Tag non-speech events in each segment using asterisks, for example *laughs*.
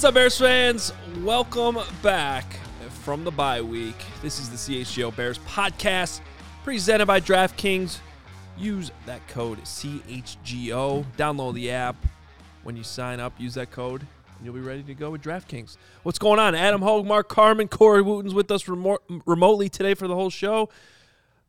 What's up, Bears fans? Welcome back from the bye week. This is the CHGO Bears podcast presented by DraftKings. Use that code CHGO. Download the app. When you sign up, use that code, and you'll be ready to go with DraftKings. What's going on? Adam Hoge, Mark Carman, Corey Wootton's with us remo- remotely today for the whole show.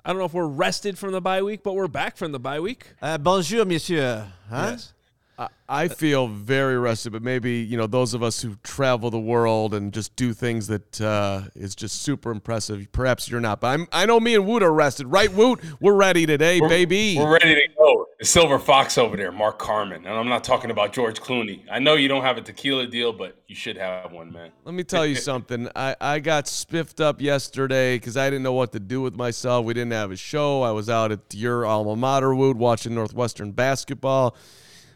I don't know if we're rested from the bye week, but we're back from the bye week. Uh, bonjour, monsieur. Huh? Yes. I- I feel very rested, but maybe you know those of us who travel the world and just do things that uh, is just super impressive. Perhaps you're not, but I'm, I know me and Woot are rested, right? Woot, we're ready today, We're- baby. We're ready to go. The Silver Fox over there, Mark Carman. And I'm not talking about George Clooney. I know you don't have a tequila deal, but you should have one, man. Let me tell you *laughs* something. I, I got spiffed up yesterday because I didn't know what to do with myself. We didn't have a show. I was out at your alma mater, Woot, watching Northwestern basketball,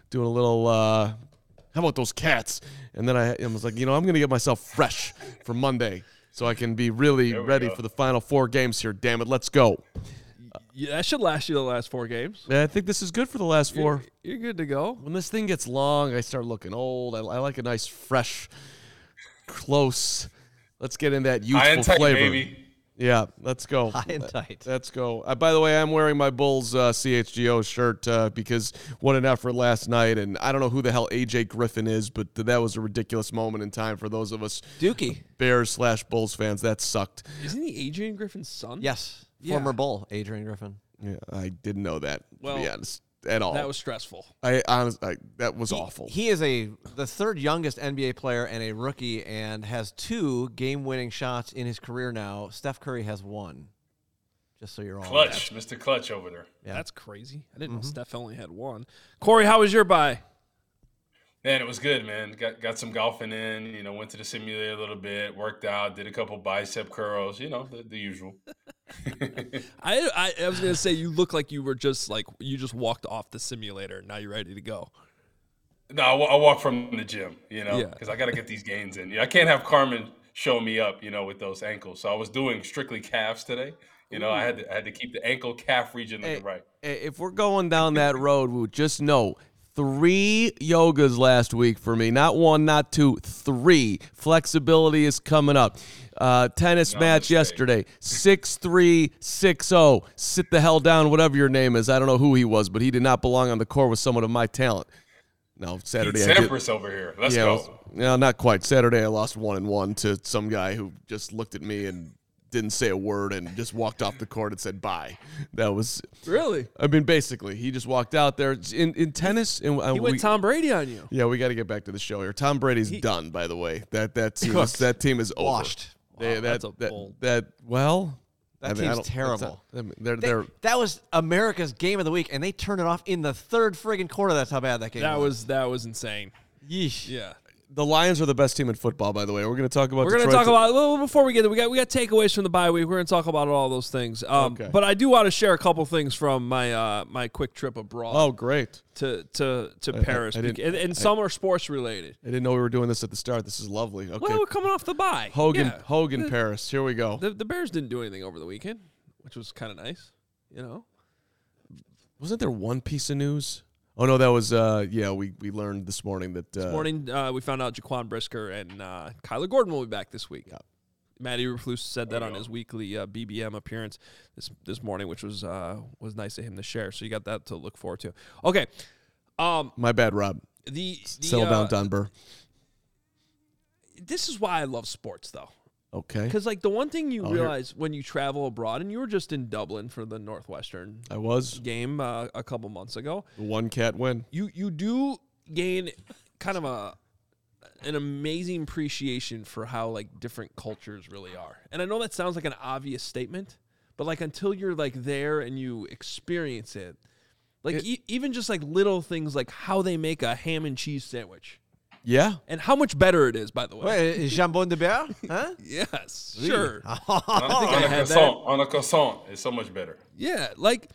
doing a little. Uh, how about those cats? And then I, I was like, you know, I'm gonna get myself fresh for Monday so I can be really ready go. for the final four games here. Damn it, let's go. Yeah, that should last you the last four games. Yeah, I think this is good for the last four. You're good to go. When this thing gets long, I start looking old. I, I like a nice, fresh, close. Let's get in that youthful tight, flavor. baby. Yeah, let's go. High and tight. Let's go. Uh, by the way, I'm wearing my Bulls uh, CHGO shirt uh, because what an effort last night. And I don't know who the hell AJ Griffin is, but th- that was a ridiculous moment in time for those of us Dookie. Bears slash Bulls fans. That sucked. Isn't he Adrian Griffin's son? Yes, Yeah. former Bull, Adrian Griffin. Yeah, I didn't know that. to be Well, honest, at all. That was stressful. I honest. I, that was He- awful. He is a the third youngest NBA player and a rookie, and has two game-winning shots in his career now. Steph Curry has one. Just so you're all aware. Clutch, Mr. Clutch over there. Yeah. That's crazy. I didn't Mm-hmm. know Steph only had one. Corey, how was your bye? Man, it was good, man. Got got some golfing in, you know, went to the simulator a little bit, worked out, did a couple bicep curls, you know, the, the usual. *laughs* *laughs* I, I I was gonna say you look like you were just like you just walked off the simulator. Now you're ready to go. No, I, wa- I walk from the gym, you know, Yeah. because I got to get these gains in. Yeah, I can't have Carman show me up, you know, with those ankles. So I was doing strictly calves today. You know, I had to I had to keep the ankle calf region Hey, right. Hey, If we're going down that road, Woo, just know three yogas last week for me. Not one, not two, three. Flexibility is coming up. Uh, tennis No match yesterday. Six three six zero. Sit the hell down, whatever your name is. I don't know who he was, but he did not belong on the court with someone of my talent. No, Saturday did. Sampras over here. Let's yeah, go. no, not quite. Saturday I lost one and one to some guy who just looked at me and didn't say a word and just walked off the court and said bye. That was Really? I mean, basically, he just walked out there in in tennis, and uh, He went we, Tom Brady on you. Yeah, we got to get back to the show here. Tom Brady's done, by the way. That that *laughs* team is, that team is over. Washed. They, Wow, that, that's a that, bold- that well, That I mean, team's terrible. not- I mean, they're They- they're that was America's game of the week, and they turned it off in the third friggin' quarter. That's how bad that game That was. was that was insane. Yeesh. Yeah. The Lions are the best team in football. By the way, we're going to talk about. We're gonna talk about well, before we get there. We got we got takeaways from the bye week. We're gonna talk about all those things. Um, Okay. But I do want to share a couple things from my uh, my quick trip abroad Oh, great! to to to I- Paris, I didn't- and, and some are sports related. I didn't know we were doing this at the start. This is lovely. Okay, Well, we're coming off the bye. Hogan, Yeah. Hogan, Paris. Here we go. The, the Bears didn't do anything over the weekend, which was kind of nice. You know, Wasn't there one piece of news? Oh no, that was uh yeah. We we learned this morning that uh, this morning uh, we found out Jaquan Brisker and uh, Kyler Gordon will be back this week. Matt Eberflus said that on his weekly uh, BBM appearance this this morning, which was uh, was nice of him to share. So you got that to look forward to. Okay, um, My bad, Rob. the, the Settle uh, down, Don Burr. This is why I love sports, though. Okay. Because like the one thing you Oh, here- realize when you travel abroad, and you were just in Dublin for the Northwestern I was game uh, a couple months ago, one cat win. you you do gain kind of a an amazing appreciation for how like different cultures really are. And I know that sounds like an obvious statement, but like until you're like there and you experience it, like e- even just like little things like how they make a ham and cheese sandwich Yeah. and how much better it is, by the way. Wait, is jambon de bear? *laughs* Huh? Yes, sure. *laughs* on, I a had croissant, on a croissant, it's so much better. Yeah, like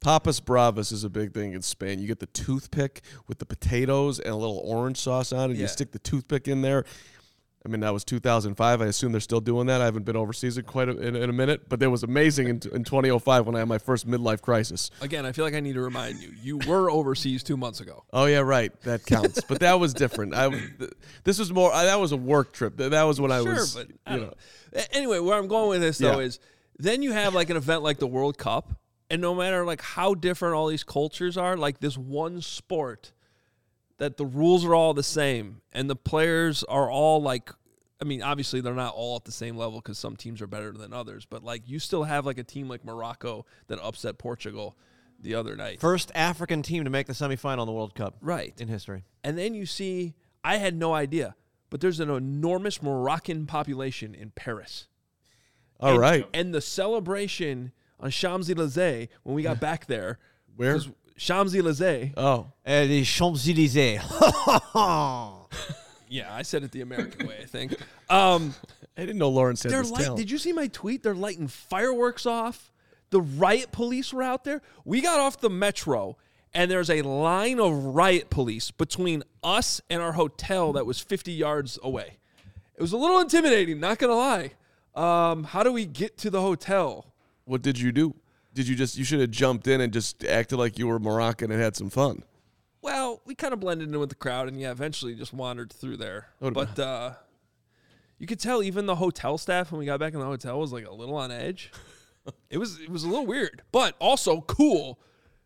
Papas Bravas is a big thing in Spain. You get the toothpick with the potatoes and a little orange sauce on it. Yeah. You stick the toothpick in there. I mean, that was 2005. I assume they're still doing that. I haven't been overseas in quite a, in, in a minute, but it was amazing in, in 2005 when I had my first midlife crisis. Again, I feel like I need to remind you, you were *laughs* overseas two months ago. Oh yeah, right. That counts. but that was different. I this was more. I, that was a work trip. That that was when I sure, was. but I you know, know. Anyway, where I'm going with this though Yeah. is then you have like an event like the World Cup, and no matter like how different all these cultures are, like this one sport that the rules are all the same and the players are all like I mean, obviously they're not all at the same level because some teams are better than others, but like you still have like a team like Morocco that upset Portugal the other night. First African team to make the semifinal in the World Cup right. in history. And then you see, I had no idea, but there's an enormous Moroccan population in Paris. all and, right. And the celebration on Champs Elysees when we got *laughs* back there. Where? Champs Elysees. Oh, Uh, the Champs Elysees. *laughs* Yeah, I said it the American way, I think. *laughs* Um, I didn't know Lawrence they're this light, did you see my tweet? They're lighting fireworks off. The riot police were out there. We got off the metro, and there's a line of riot police between us and our hotel that was 50 yards away. It was a little intimidating, not gonna lie. Um, how do we get to the hotel? what did you do? Did you just? You should have jumped in and just acted like you were Moroccan and had some fun. Well, we kind of blended in with the crowd, and yeah, eventually just wandered through there. But uh, you could tell even the hotel staff when we got back in the hotel was like a little on edge. *laughs* it was it was a little weird, but also cool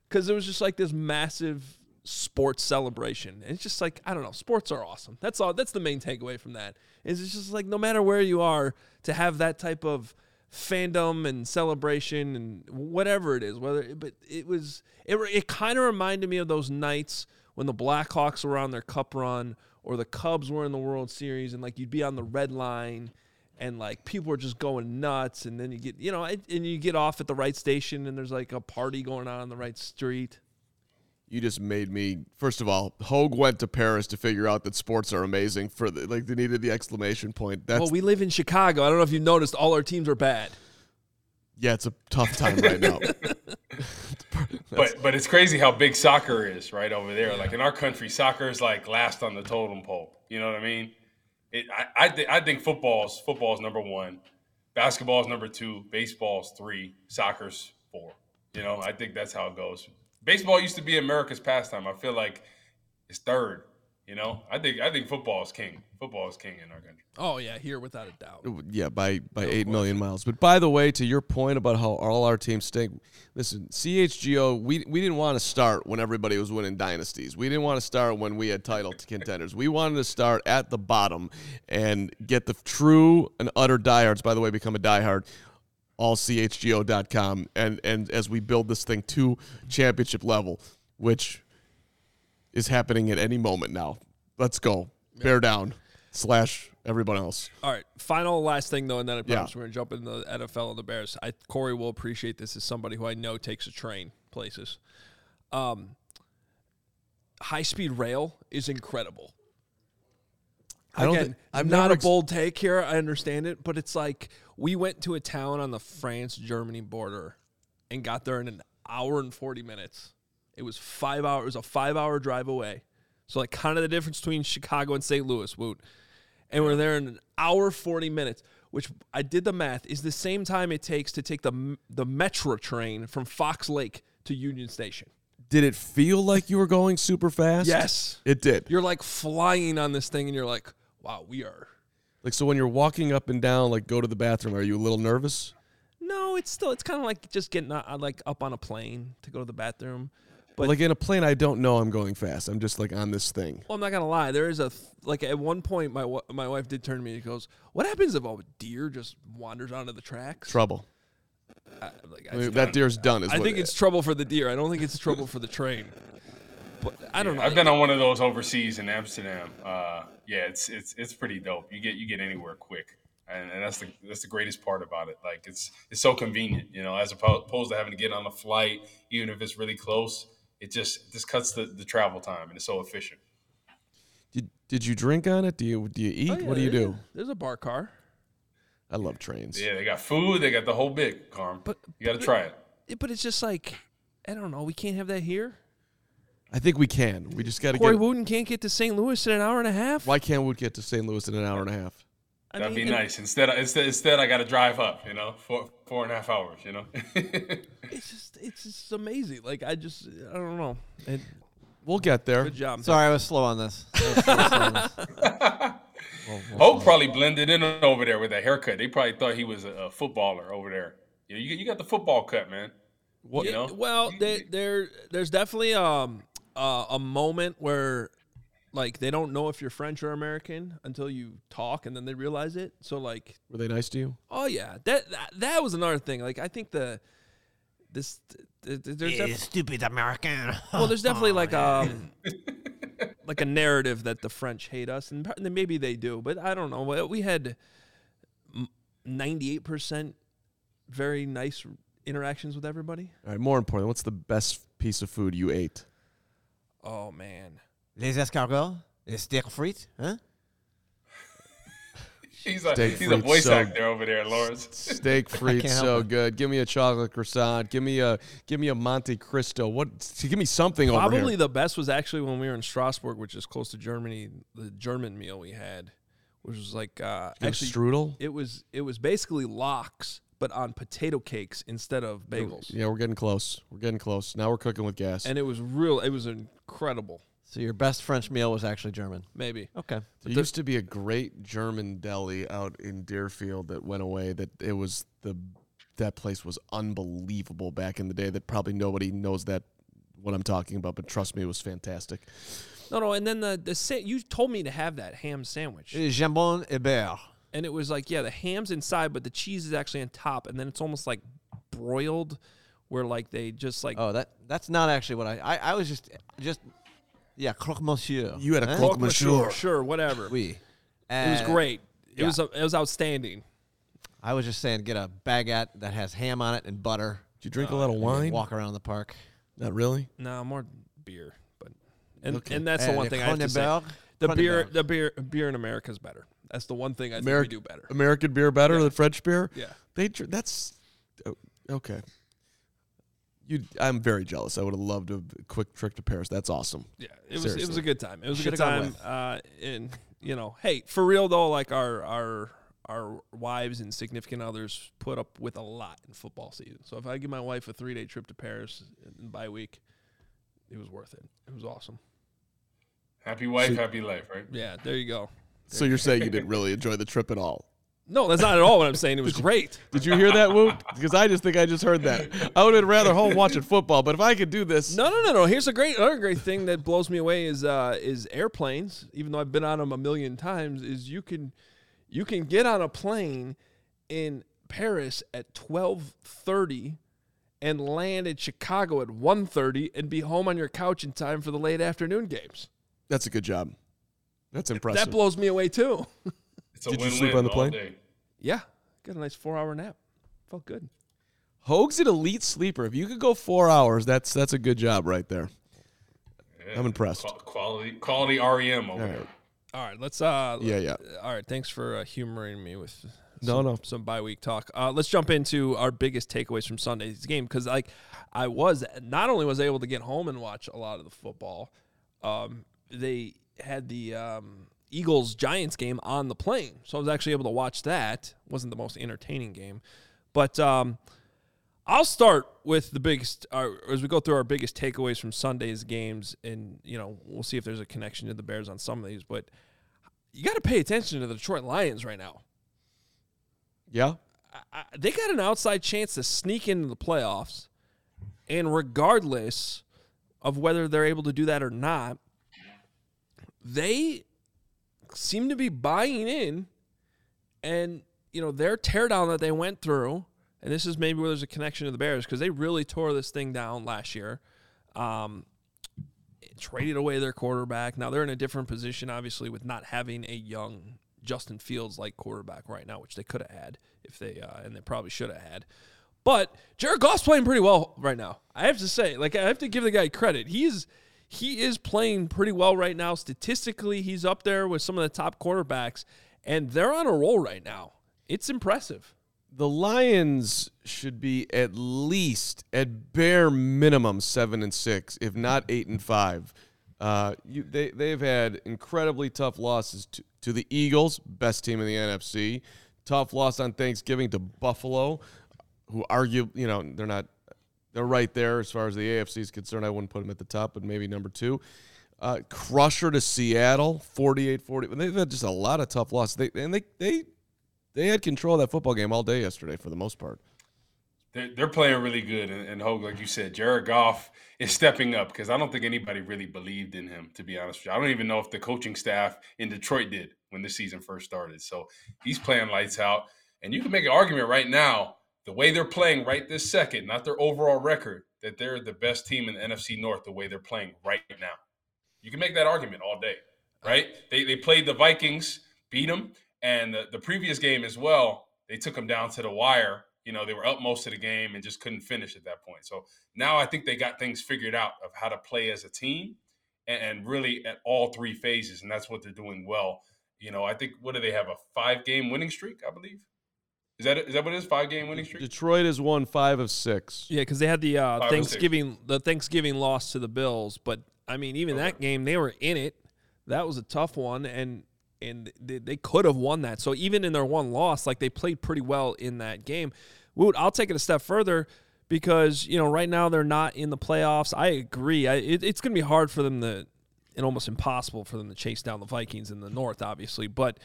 because it was just like this massive sports celebration. And it's just like I don't know, sports are awesome. That's all. That's the main takeaway from that. Is it's just like no matter where you are, to have that type of fandom and celebration and whatever it is whether but it was it, it kind of reminded me of those nights when the Blackhawks were on their cup run or the Cubs were in the World Series and like you'd be on the red line and like people are just going nuts and then you get you know and you get off at the right station and there's like a party going on on the right street You just made me. First of all, Hoge went to Paris to figure out that sports are amazing. For the, like, they needed the exclamation point. That's well we live in Chicago I don't know if you noticed all our teams are bad yeah, it's a tough time right now. *laughs* But but it's crazy how big soccer is right over there. Like in our country, soccer is like last on the totem pole. You know what I mean? It, I I, th- I think football's football's number one, basketball's number two, baseball's three, soccer's four. You know, I think that's how it goes. Baseball used to be America's pastime. I feel like it's third. You know, I think I think football is king. Football is king in our country. oh yeah here without a doubt yeah, by by eight million miles. But by the way, to your point about how all our teams stink, listen, CHGO, we we didn't want to start when everybody was winning dynasties. We didn't want to start when we had title contenders. We wanted to start at the bottom and get the true and utter diehards. By the way, become a diehard. Allchgo.com and and as we build this thing to championship level, which is happening at any moment now. Let's go. Bear down. Slash everyone else. All right, final last thing though, and then I promise Yeah. we're gonna jump into the NFL and the Bears. I Corey will appreciate this as somebody who I know takes a train places. Um, high speed rail is incredible. I don't Again, thi- I've not a ex- bold take here. I understand it, but it's like we went to a town on the France Germany border and got there in an hour and forty minutes. It was five hours. It was a five hour drive away. So like kind of the difference between Chicago and St. Louis, Woot. And we're there in an hour forty minutes, which I did the math is the same time it takes to take the the Metro train from Fox Lake to Union Station. Did it feel like you were going super fast? Yes. It did. You're like flying on this thing, and you're like, wow, we are. Like so when you're walking up and down, like go to the bathroom, are you a little nervous? No, it's still it's kind of like just getting uh, like up on a plane to go to the bathroom. But like in a plane, I don't know I'm going fast. I'm just like on this thing. Well, I'm not gonna lie. There is a th- like at one point my wa- my wife did turn to me and goes, "What happens if a deer just wanders onto the tracks?" Trouble. I, like, I, I mean, that deer's done. Is I think it's trouble for the deer. I don't think it's trouble for the train. But I don't know. I've been on one of those overseas in Amsterdam. Uh, yeah, it's it's it's pretty dope. You get you get anywhere quick, and, and that's the that's the greatest part about it. Like it's it's so convenient, you know, as opposed to having to get on a flight, even if it's really close. It just it just cuts the, the travel time, and it's so efficient. Did, did you drink on it? Do you do you eat? Oh, yeah, what do you there- do? There's a bar car. I love trains. Yeah, they got food, they got the whole bit, Carm. But- you got to try it. But it's just like I don't know. We can't have that here. I think we can. We just got to Corey get. Wootton can't get to St. Louis in an hour and a half. Why can't we get to St. Louis in an hour and a half? I That'd mean, be nice. Instead, instead, instead, I got to drive up. You know, four four and a half hours. You know. *laughs* It's just it's just amazing. Like I just I don't know. It, We'll get there. good job. Sorry, I was slow on this. I slow on this. *laughs* Hoge probably blended in over there with that haircut. They probably thought he was a, a footballer over there. You, you, you got the football cut, man. What, You know? Well, they, there there's definitely um uh, a moment where like they don't know if you're French or American until you talk, and then they realize it. So like, Were they nice to you? oh yeah, that that, that was another thing. Like I think the this th- th- there's def- stupid American. *laughs* well there's definitely like um *laughs* like a narrative that the French hate us, and maybe they do, but I don't know. We- We had ninety eight percent very nice interactions with everybody. All right. More important, what's the best piece of food you ate? Oh man. Les escargots, les steak frites, huh? *laughs* He's a Steak he's a voice so- actor over there, Lawrence. Steak *laughs* frites, so good. Give me a chocolate croissant. Give me a give me a Monte Cristo. What? Give me something over Probably the best was actually when we were in Strasbourg, which is close to Germany. The German meal we had, which was like uh, actually strudel. it was it was basically lox, but on potato cakes instead of bagels, Yeah, we're getting close. We're getting close. Now we're cooking with gas. and it was real. It was incredible. So your best French meal was actually German. Maybe Okay. There used to be a great German deli out in Deerfield that went away. That it was the that place was unbelievable back in the day. That probably nobody knows that what I'm talking about, but trust me, it was fantastic. no, no. And then the the sa- you told me to have that ham sandwich, Jambon Hébert. And it was like yeah, the ham's inside, but the cheese is actually on top, and then it's almost like broiled, where like they just like Oh, that that's not actually what I I, I was just just yeah, croque monsieur. You had a Huh? croque monsieur. sure, sure, whatever. Oui. It was Uh, great. It yeah. was it was outstanding. I was just saying, get a baguette that has ham on it and butter. Did you drink a lot of and wine? Walk around the park. Not really. No, more beer, but and Okay. and that's the Uh, one the thing I have to say. Kronenbourg- The beer, Kronenbourg. the beer, beer in America is better. That's the one thing I think we do better. American beer better Yeah. than French beer. Yeah, They dr- that's oh, okay. You, I'm very jealous. I would have loved a quick trip to Paris. That's awesome. yeah. It was it was a good time. It was a Should've good time. Uh, and you know, hey, for real though, like our our our wives and significant others put up with a lot in football season. So if I give my wife a three day trip to Paris in bye week, it was worth it. It was awesome. Happy wife, So- happy life, right? Yeah, there you go. So you're saying you didn't really enjoy the trip at all? No, that's not at all what I'm saying. It was great. Did you hear that, Woot? Because I just think I just heard that. I would have rather home watching football, but if I could do this, No, no, no, no. Here's a great, another great thing that blows me away is uh, is airplanes. Even though I've been on them a million times, is you can you can get on a plane in Paris at twelve thirty and land in Chicago at 1.30 and be home on your couch in time for the late afternoon games. that's a good job. That's impressive. That blows me away too. *laughs* It's a Did you sleep on the plane? day. yeah, got a nice four hour nap. Felt good. Hoge's an elite sleeper. If you could go four hours, that's that's a good job right there. Yeah. I'm impressed. Quality, quality REM over All there. All right, let's. uh Yeah, yeah. All right, thanks for uh, humoring me with No, some, no. some bye week talk. Uh, let's jump into our biggest takeaways from Sunday's game because like I was not only was able to get home and watch a lot of the football, um, they had the um, Eagles Giants game on the plane, so I was actually able to watch that. wasn't the most entertaining game, but um, I'll start with the biggest uh, as we go through our biggest takeaways from Sunday's games, and you know we'll see if there's a connection to the Bears on some of these, but you got to pay attention to the Detroit Lions right now. Yeah. I, I- they got an outside chance to sneak into the playoffs, and regardless of whether they're able to do that or not, they seem to be buying in, and you know their teardown that they went through, and this is maybe where there's a connection to the Bears because they really tore this thing down last year. Um, traded away their quarterback. Now they're in a different position, obviously, with not having a young Justin Fields like quarterback right now, which they could have had if they uh, and they probably should have had. But Jared Goff's playing pretty well right now. I have to say, like I have to give the guy credit. He's he is playing pretty well right now. Statistically, he's up there with some of the top quarterbacks, and they're on a roll right now. It's impressive. The Lions should be at least, at bare minimum, seven and six, if not eight and five. Uh, you, they they've had incredibly tough losses to, to the Eagles, best team in the NFC. Tough loss on Thanksgiving to Buffalo, who argue you know they're not they're right there as far as the AFC is concerned. I wouldn't put them at the top, but maybe number two. Uh, crusher to Seattle, 48-40. They've had just a lot of tough losses. They, and they they they had control of that football game all day yesterday for the most part. They're, playing really good, and, and Hoge, like you said, Jared Goff is stepping up because I don't think anybody really believed in him. To be honest with you, I don't even know if the coaching staff in Detroit did when the season first started. So he's playing lights out, and you can make an argument right now the way they're playing right this second, not their overall record, that they're the best team in the NFC North the way they're playing right now. You can make that argument all day, right? They, they played the Vikings, beat them, and the, the previous game as well, they took them down to the wire. You know, they were up most of the game and just couldn't finish at that point. So now I think they got things figured out of how to play as a team and, and really at all three phases. And that's what they're doing well. You know, I think, what do they have? A five game winning streak, I believe? Is that is that what it is? Five game winning streak. Detroit has won five of six. Yeah, because they had the uh, Five or six. Thanksgiving the Thanksgiving loss to the Bills, but I mean, even Okay. that game they were in it. That was a tough one, and and they, they could have won that. So even in their one loss, like they played pretty well in that game. Woot, I'll take it a step further because you know right now they're not in the playoffs. I agree. I, it, it's going to be hard for them to, and almost impossible for them to chase down the Vikings in the North, obviously, but.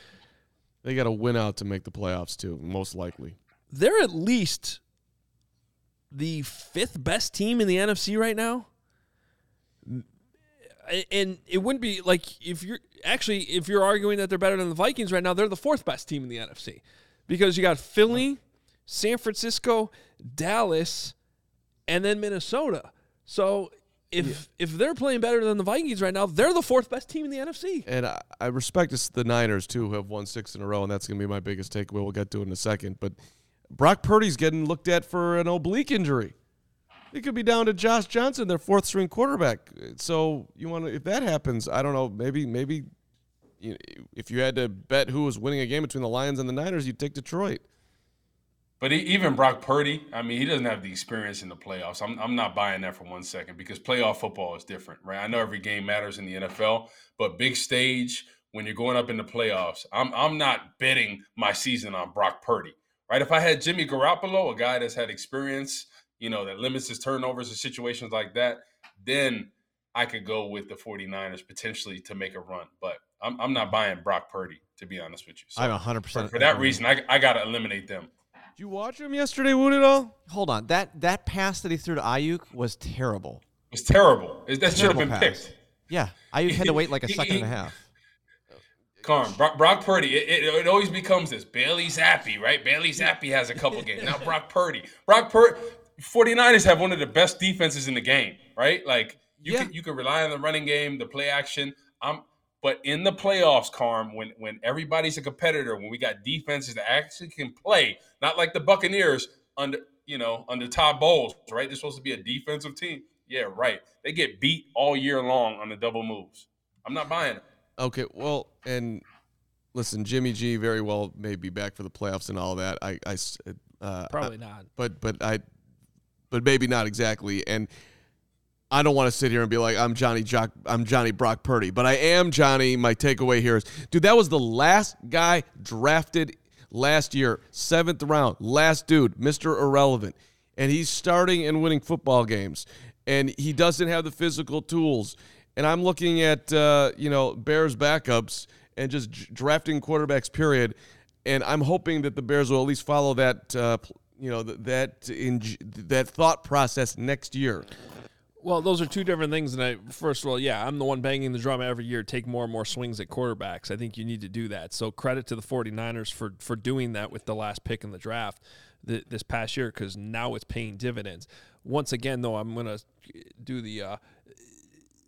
They got to win out to make the playoffs too, most likely. they're at least the fifth best team in the NFC right now. And it wouldn't be like if you're actually if you're arguing that they're better than the Vikings right now, they're the fourth best team in the NFC because you got Philly, San Francisco, Dallas, and then Minnesota. So if if they're playing better than the Vikings right now, they're the fourth best team in the NFC. And I, I respect the Niners too, who have won six in a row, and that's going to be my biggest takeaway. We'll get to it in a second. But Brock Purdy's getting looked at for an oblique injury. It could be down to Josh Johnson, their fourth string quarterback. So you want to, if that happens, I don't know. Maybe, maybe, you know, if you had to bet who was winning a game between the Lions and the Niners, you'd take Detroit. But he, even Brock Purdy, I mean, he doesn't have the experience in the playoffs. I'm, I'm not buying that for one second because playoff football is different, right? I know every game matters in the NFL, but big stage when you're going up in the playoffs, I'm I'm not betting my season on Brock Purdy, right? If I had Jimmy Garoppolo, a guy that's had experience, you know, that limits his turnovers and situations like that, then I could go with the 49ers potentially to make a run. But I'm, I'm not buying Brock Purdy, to be honest with you. So I'm 100% for, for that reason, I, I got to eliminate them. Did you watch him yesterday, Wood, at all? Hold on. That that pass that he threw to Aiyuk was terrible. It's terrible. It, that should have Terrible been pass. picked. Yeah. Aiyuk had to wait like a second and a half. Carm, Brock, Brock Purdy, it, it, it always becomes this. Bailey Zappe, right? Bailey Zappe has a couple *laughs* games. Now Brock Purdy. Brock Purdy, 49ers have one of the best defenses in the game, right? Like you Yeah. can you can rely on the running game, the play action. I'm but in the playoffs, Carm, when when everybody's a competitor, when we got defenses that actually can play, not like the Buccaneers under you know under Todd Bowles, right? They're supposed to be a defensive team. Yeah, right. They get beat all year long on the double moves. I'm not buying it. Okay, well, and listen, Jimmy G very well may be back for the playoffs and all that. I uh, Probably not. but but I, but maybe not exactly. And I don't want to sit here and be like I'm Johnny Jock, I'm Johnny Brock Purdy, but I am Johnny. My takeaway here is, dude, that was the last guy drafted last year, seventh round, last dude, Mister Irrelevant, and he's starting and winning football games, and he doesn't have the physical tools. And I'm looking at uh, you know Bears backups and just drafting quarterbacks. Period. And I'm hoping that the Bears will at least follow that uh, you know th- that in that thought process next year. Well, those are two different things. And I, first of all, yeah, I'm the one banging the drum every year. Take more and more swings at quarterbacks. I think you need to do that. So credit to the 49ers for for doing that with the last pick in the draft th- this past year because now it's paying dividends. Once again, though, I'm gonna do the uh,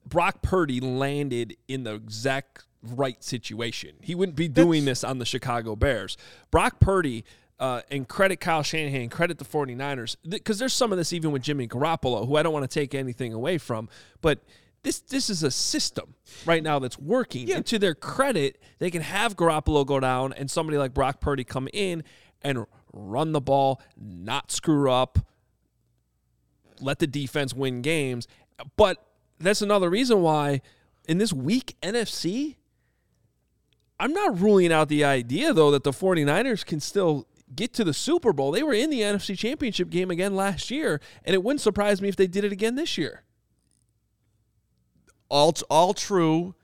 Brock Purdy landed in the exact right situation. He wouldn't be doing this on the Chicago Bears. Brock Purdy, uh, and credit Kyle Shanahan, credit the 49ers, because there's some of this even with Jimmy Garoppolo, who I don't want to take anything away from, but this this is a system right now that's working. And to their credit, they can have Garoppolo go down and somebody like Brock Purdy come in and run the ball, not screw up, let the defense win games. But that's another reason why in this weak NFC, I'm not ruling out the idea, though, that the 49ers can still get to the Super Bowl. They were in the NFC Championship game again last year, and it wouldn't surprise me if they did it again this year. All, all true.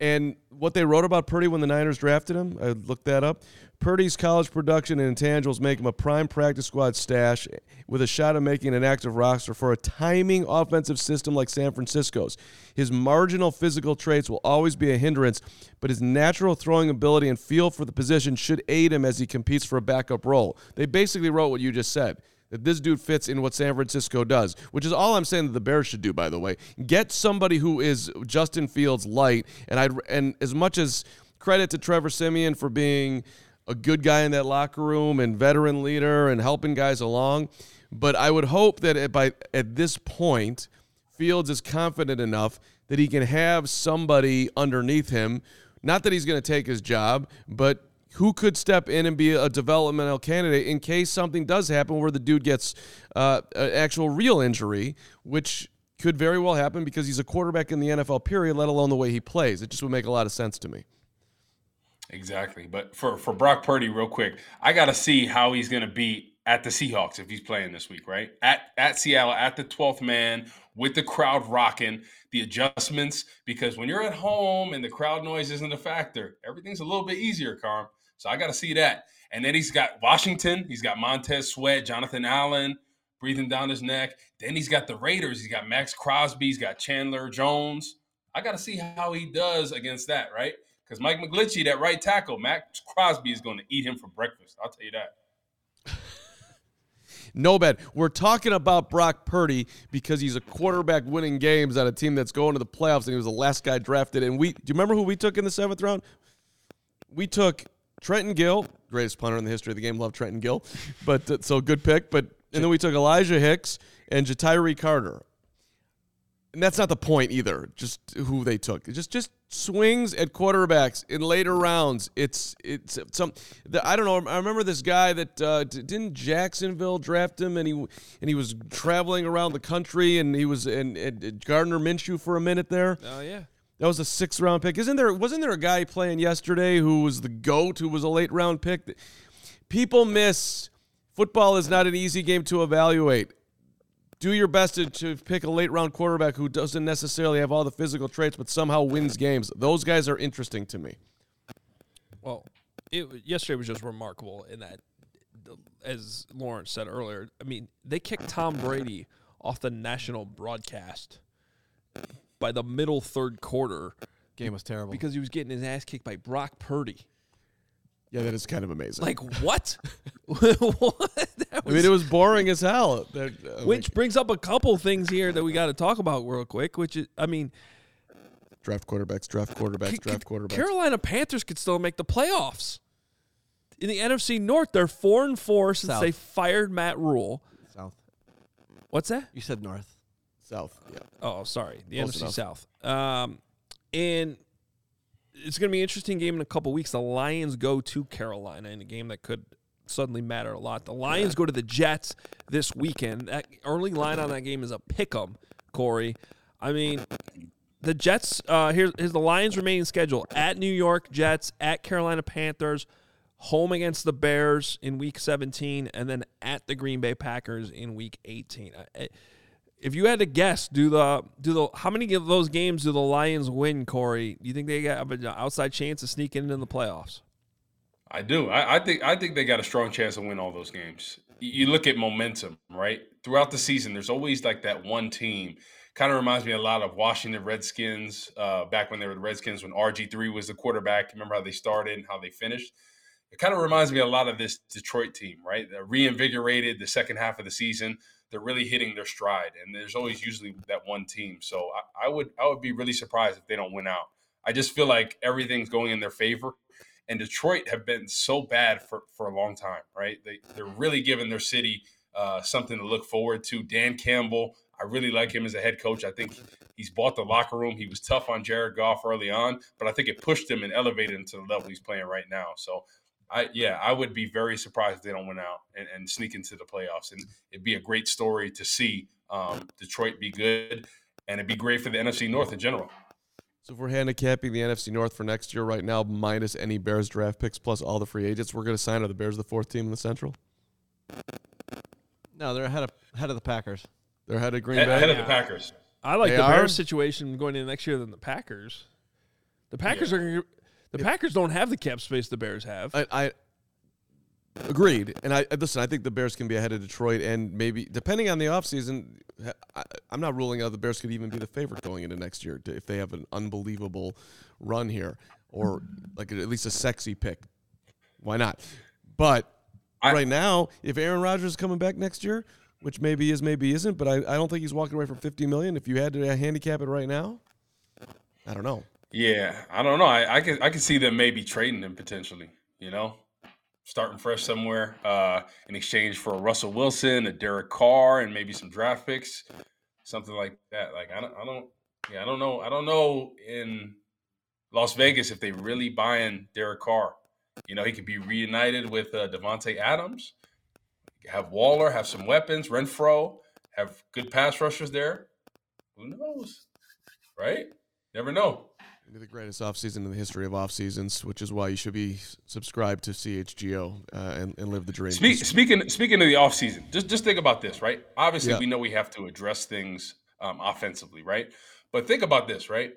And what they wrote about Purdy when the Niners drafted him, I looked that up. Purdy's college production and intangibles make him a prime practice squad stash with a shot of making an active roster for a timing offensive system like San Francisco's. His marginal physical traits will always be a hindrance, but his natural throwing ability and feel for the position should aid him as he competes for a backup role. They basically wrote what you just said that this dude fits in what San Francisco does, which is all I'm saying that the Bears should do. By the way, get somebody who is Justin Fields light, and I and as much as credit to Trevor Siemian for being a good guy in that locker room and veteran leader and helping guys along, but I would hope that at, by at this point, Fields is confident enough that he can have somebody underneath him. Not that he's going to take his job, but who could step in and be a developmental candidate in case something does happen where the dude gets uh, an actual real injury, which could very well happen because he's a quarterback in the NFL period, let alone the way he plays. It just would make a lot of sense to me. Exactly. But for, for Brock Purdy, real quick, I got to see how he's going to be at the Seahawks if he's playing this week, right? At, at Seattle, at the 12th man, with the crowd rocking, the adjustments, because when you're at home and the crowd noise isn't a factor, everything's a little bit easier, Carm. So I got to see that. And then he's got Washington. He's got Montez Sweat, Jonathan Allen breathing down his neck. Then he's got the Raiders. He's got Maxx Crosby. He's got Chandler Jones. I got to see how he does against that, right? Because Mike McGlinchey, that right tackle, Maxx Crosby is going to eat him for breakfast. I'll tell you that. *laughs* no bet. We're talking about Brock Purdy because he's a quarterback winning games on a team that's going to the playoffs, and he was the last guy drafted. And we, do you remember who we took in the seventh round? We took Trenton Gill, greatest punter in the history of the game. Love Trenton Gill, but uh, so good pick. But and then we took Elijah Hicks and Ja'Tyre Carter. And that's not the point either. Just who they took. just just swings at quarterbacks in later rounds. It's it's some. The, I don't know. I remember this guy that uh, didn't Jacksonville draft him, and he and he was traveling around the country, and he was in, in Gardner Minshew for a minute there. Oh yeah. That was a six round pick. Isn't there? Wasn't there a guy playing yesterday who was the goat, who was a late round pick? People miss. Football is not an easy game to evaluate. Do your best to, to pick a late round quarterback who doesn't necessarily have all the physical traits, but somehow wins games. Those guys are interesting to me. Well, it, yesterday was just remarkable in that, as Lawrence said earlier. I mean, they kicked Tom Brady off the national broadcast by the middle third quarter. Game was terrible because he was getting his ass kicked by Brock Purdy. Yeah, that is kind of amazing. Like *laughs* what? *laughs* what? I mean, it was boring as hell. That, uh, which like, brings up a couple things here that we got to talk about real quick. Which is, I mean, draft quarterbacks, draft quarterbacks, c- draft quarterbacks. Carolina Panthers could still make the playoffs. In the NFC North, they're four and four since South. they fired Matt Rhule. South. What's that? You said North. South. Yeah. Oh, sorry. The Close NFC enough. South. Um, and it's going to be an interesting game in a couple weeks. The Lions go to Carolina in a game that could suddenly matter a lot. The Lions go to the Jets this weekend. That early line on that game is a pick 'em, Corey. I mean, the Jets. Uh, here's, here's the Lions' remaining schedule: at New York Jets, at Carolina Panthers, home against the Bears in Week 17, and then at the Green Bay Packers in Week 18. I, if you had to guess, do the do the how many of those games do the Lions win, Corey? Do you think they have an outside chance of sneaking into the playoffs? I do. I, I, think I think they got a strong chance to win all those games. You look at momentum, right? Throughout the season, there's always like that one team. Kind of reminds me a lot of Washington Redskins uh, back when they were the Redskins when RG three was the quarterback. Remember how they started and how they finished? It kind of reminds me a lot of this Detroit team, right? They're reinvigorated the second half of the season they're really hitting their stride. And there's always usually that one team. So I, I, would I would be really surprised if they don't win out. I just feel like everything's going in their favor. And Detroit have been so bad for, for a long time, right? They they're really giving their city uh, something to look forward to. Dan Campbell, I really like him as a head coach. I think he's bought the locker room. He was tough on Jared Goff early on, but I think it pushed him and elevated him to the level he's playing right now. So I yeah, I would be very surprised if they don't win out and, and sneak into the playoffs. And it'd be a great story to see um, Detroit be good, and it'd be great for the NFC North in general. So if we're handicapping the NFC North for next year right now, minus any Bears draft picks plus all the free agents, we're going to sign are the Bears the fourth team in the Central. No, they're ahead of ahead of the Packers. They're ahead of Green Bay. ahead of the Packers. I like They the are? Bears situation going into next year than the Packers. The Packers are the Packers don't have the cap space the Bears have. I, I agreed, and I listen. I think the Bears can be ahead of Detroit, and maybe depending on the offseason, I, I'm not ruling out the Bears could even be the favorite going into next year if they have an unbelievable run here, or like at least a sexy pick. Why not? But I- right now, if Aaron Rodgers is coming back next year, which maybe is, maybe isn't, but I, I don't think he's walking away from 50 million. If you had to handicap it right now, I don't know. Yeah, I don't know. I, I could I could see them maybe trading him potentially. You know, starting fresh somewhere uh, in exchange for a Russell Wilson, a Derek Carr, and maybe some draft picks, something like that. Like I don't, I don't, yeah, I don't know. I don't know in Las Vegas if they really buying Derek Carr. You know, he could be reunited with uh, Davante Adams, have Waller, have some weapons, Renfrow, have good pass rushers there. Who knows, right? Never know. The greatest offseason in the history of off seasons, which is why you should be subscribed to CHGO uh, and, and live the dream. Speak, speaking speaking of the offseason, just just think about this, right? Obviously, Yeah. we know we have to address things um, offensively, right? But think about this, right?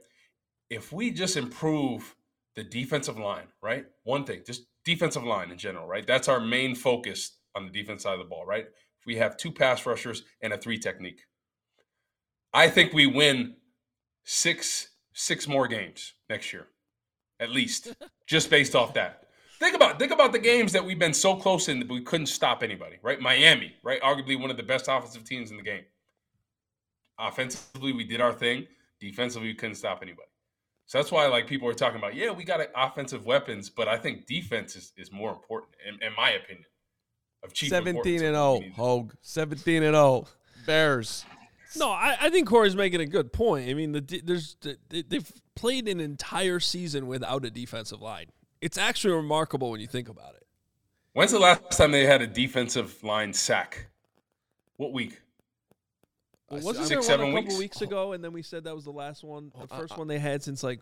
If we just improve the defensive line, right? One thing, just defensive line in general, right? That's our main focus on the defense side of the ball, right? If we have two pass rushers and a three technique, I think we win six six more games next year, at least, *laughs* just based off that. Think about think about the games that we've been so close in that we couldn't stop anybody, right? Miami, right? Arguably one of the best offensive teams in the game. Offensively, we did our thing. Defensively, we couldn't stop anybody. So that's why like people are talking about, yeah, we got offensive weapons, but I think defense is, is more important, in, in my opinion. Of chief 17 and of 0. Hoge. 17 and 0. Bears. No, I, I think Corey's making a good point. I mean, the de- there's they- they've played an entire season without a defensive line. It's actually remarkable when you think about it. When's the last time they had a defensive line sack? What week? Well, I- wasn't I- there Six, one seven a couple weeks? weeks ago, and then we said that was the last one, the I- first I- one they had since like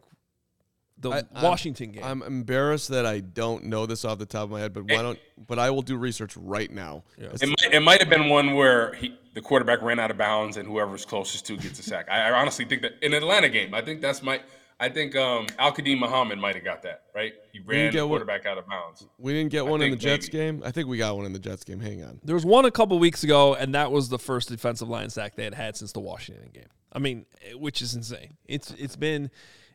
the I- I'm- Washington game. I'm embarrassed that I don't know this off the top of my head, but why don't? But I will do research right now. Yeah. It might, it might have been one where he, the quarterback ran out of bounds and whoever's closest to gets a sack. I, I honestly think that in Atlanta game, I think that's my. I think um, Al-Quadin Muhammad might have got that right. He ran get the one- quarterback out of bounds. we didn't get one in the think Jets maybe. game. I think we got one in the Jets game. Hang on. There was one a couple weeks ago, and that was the first defensive line sack they had had since the Washington game. I mean, which is insane. It's it's been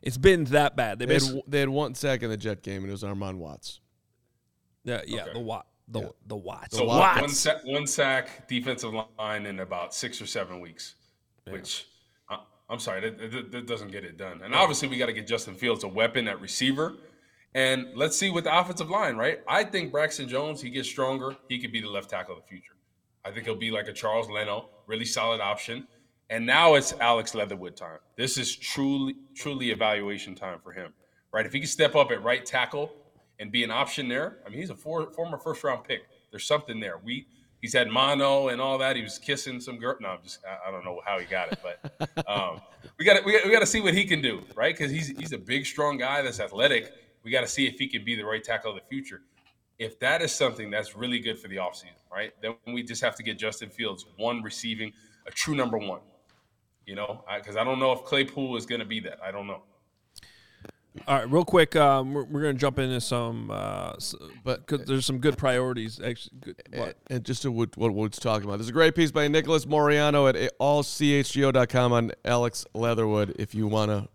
it's been that bad. They They had, they had one sack in the Jet game, and it was Armand Watts. yeah, yeah Okay. the Watt the the Watts. So Watts. one, one, sack, one sack defensive line in about six or seven weeks, which I, I'm sorry, that, that, that doesn't get it done. And obviously, we got to get Justin Fields a weapon at receiver. And let's see with the offensive line, right? I think Braxton Jones, he gets stronger. He could be the left tackle of the future. I think he'll be like a Charles Leno, really solid option. And now it's Alex Leatherwood time. This is truly, truly evaluation time for him, right? If he can step up at right tackle and be an option there, I mean, he's a for, former first round pick. There's something there. We he's had mono and all that. He was kissing some girl. No, I'm just I, I don't know how he got it, but *laughs* um, we got we got we got to see what he can do, right? Because he's he's a big, strong guy that's athletic. We got to see if he can be the right tackle of the future. If that is something that's really good for the offseason, right? Then we just have to get Justin Fields one receiving, a true number one. You know, because I, don't know if Claypool is going to be that. I don't know. All right, real quick, um, we're, we're gonna jump into some, uh, s- But- because there's some good priorities. Actually, good, what? And just to what, what Wood's talking about, there's a great piece by Nicholas Moreano at allchgo.com on Alex Leatherwood if you want to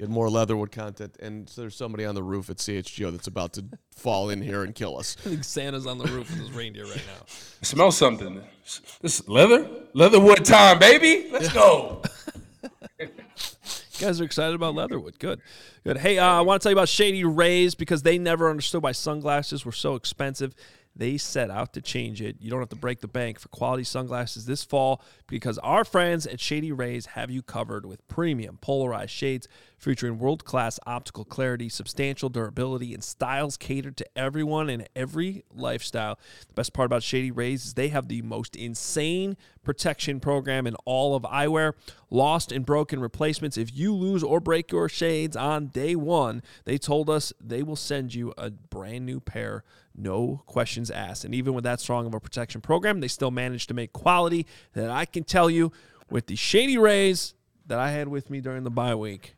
get more Leatherwood content. And so there's somebody on the roof at CHGO that's about to *laughs* fall in here and kill us. I think Santa's on the roof with his reindeer right now. *laughs* Smell something. This leather, leatherwood time, baby. Let's go. *laughs* You guys are excited about Leatherwood. Good. Good. Hey, uh, I want to tell you about Shady Rays because they never understood why sunglasses were so expensive. They set out to change it. You don't have to break the bank for quality sunglasses this fall because our friends at Shady Rays have you covered with premium polarized shades featuring world class optical clarity, substantial durability, and styles catered to everyone and every lifestyle. The best part about Shady Rays is they have the most insane protection program in all of eyewear. Lost and broken replacements. If you lose or break your shades on day one, they told us they will send you a brand new pair, no questions asked. And even with that strong of a protection program, they still managed to make quality that I can tell you with the Shady Rays that I had with me during the bye week.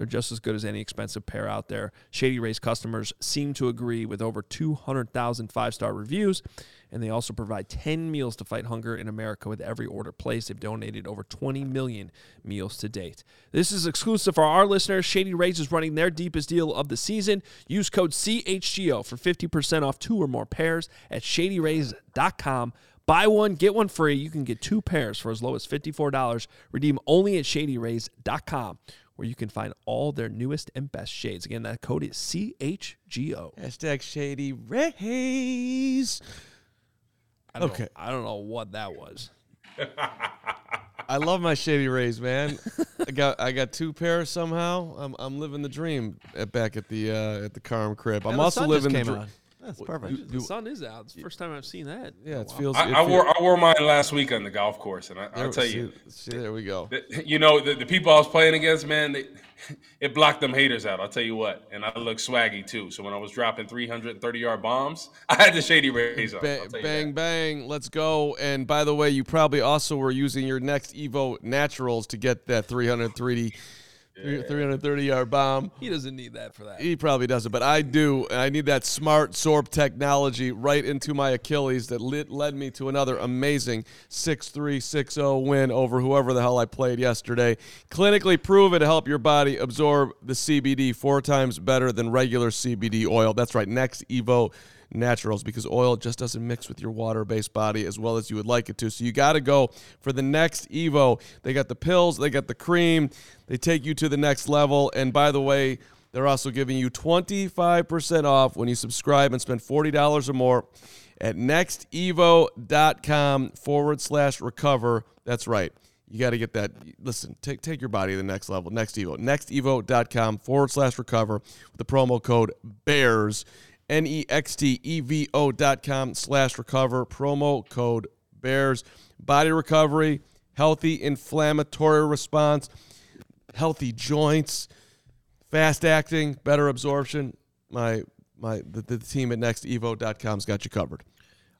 They're just as good as any expensive pair out there. Shady Rays customers seem to agree with over 200,000 five star reviews, and they also provide 10 meals to fight hunger in America with every order placed. They've donated over 20 million meals to date. This is exclusive for our listeners. Shady Rays is running their deepest deal of the season. Use code CHGO for 50% off two or more pairs at shadyrays.com. Buy one, get one free. You can get two pairs for as low as $54. Redeem only at shadyrays.com where you can find all their newest and best shades. Again, that code is CHGO. Hashtag Shady Rays. I don't Okay. Know, I don't know what that was. *laughs* I love my Shady Rays, man. *laughs* I got I got two pairs somehow. I'm I'm living the dream at, back at the uh, at the Carm crib. I'm also living the dream. Out. That's perfect. The sun is out. It's the first time I've seen that. Yeah, it wow. feels. I, it I feel- wore I wore mine last week on the golf course, and I, there- I'll tell see- you, see, there we go. that- you know, the, the people I was playing against, man, they, *laughs* it blocked them haters out. I'll tell you what, and I look swaggy too. So when I was dropping 330 yard bombs, *laughs* I had the shady rays on. Ba- I'll tell you bang bang, let's go! And by the way, you probably also were using your next Evo Naturals to get that 330, 330 yard bomb. He doesn't need that for that. He probably doesn't, but I do. I need that smart sorb technology right into my Achilles that lit, led me to another amazing 6-3, 6-0 win over whoever the hell I played yesterday. Clinically proven to help your body absorb the CBD four times better than regular CBD oil. That's right, Next Evo Naturals because oil just doesn't mix with your water-based body as well as you would like it to. So you got to go for the Next Evo. They got the pills, they got the cream. They take you to the next level. And by the way, they're also giving you 25% off when you subscribe and spend $40 or more at nextevo.com forward slash recover. That's right. You got to get that. Listen, take, take your body to the next level. Next Evo. Nextevo.com forward slash recover with the promo code BEARS. N E X T E V O dot com slash recover. Promo code BEARS. Body recovery, healthy inflammatory response, healthy joints, fast acting, better absorption. My my the, the team at nextevo.com's got you covered.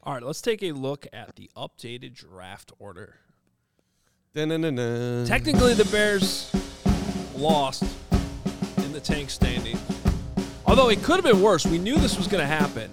All right, let's take a look at the updated draft order. Dun-dun-dun-dun. Technically, the Bears lost in the tank standing. Although it could have been worse. We knew this was going to happen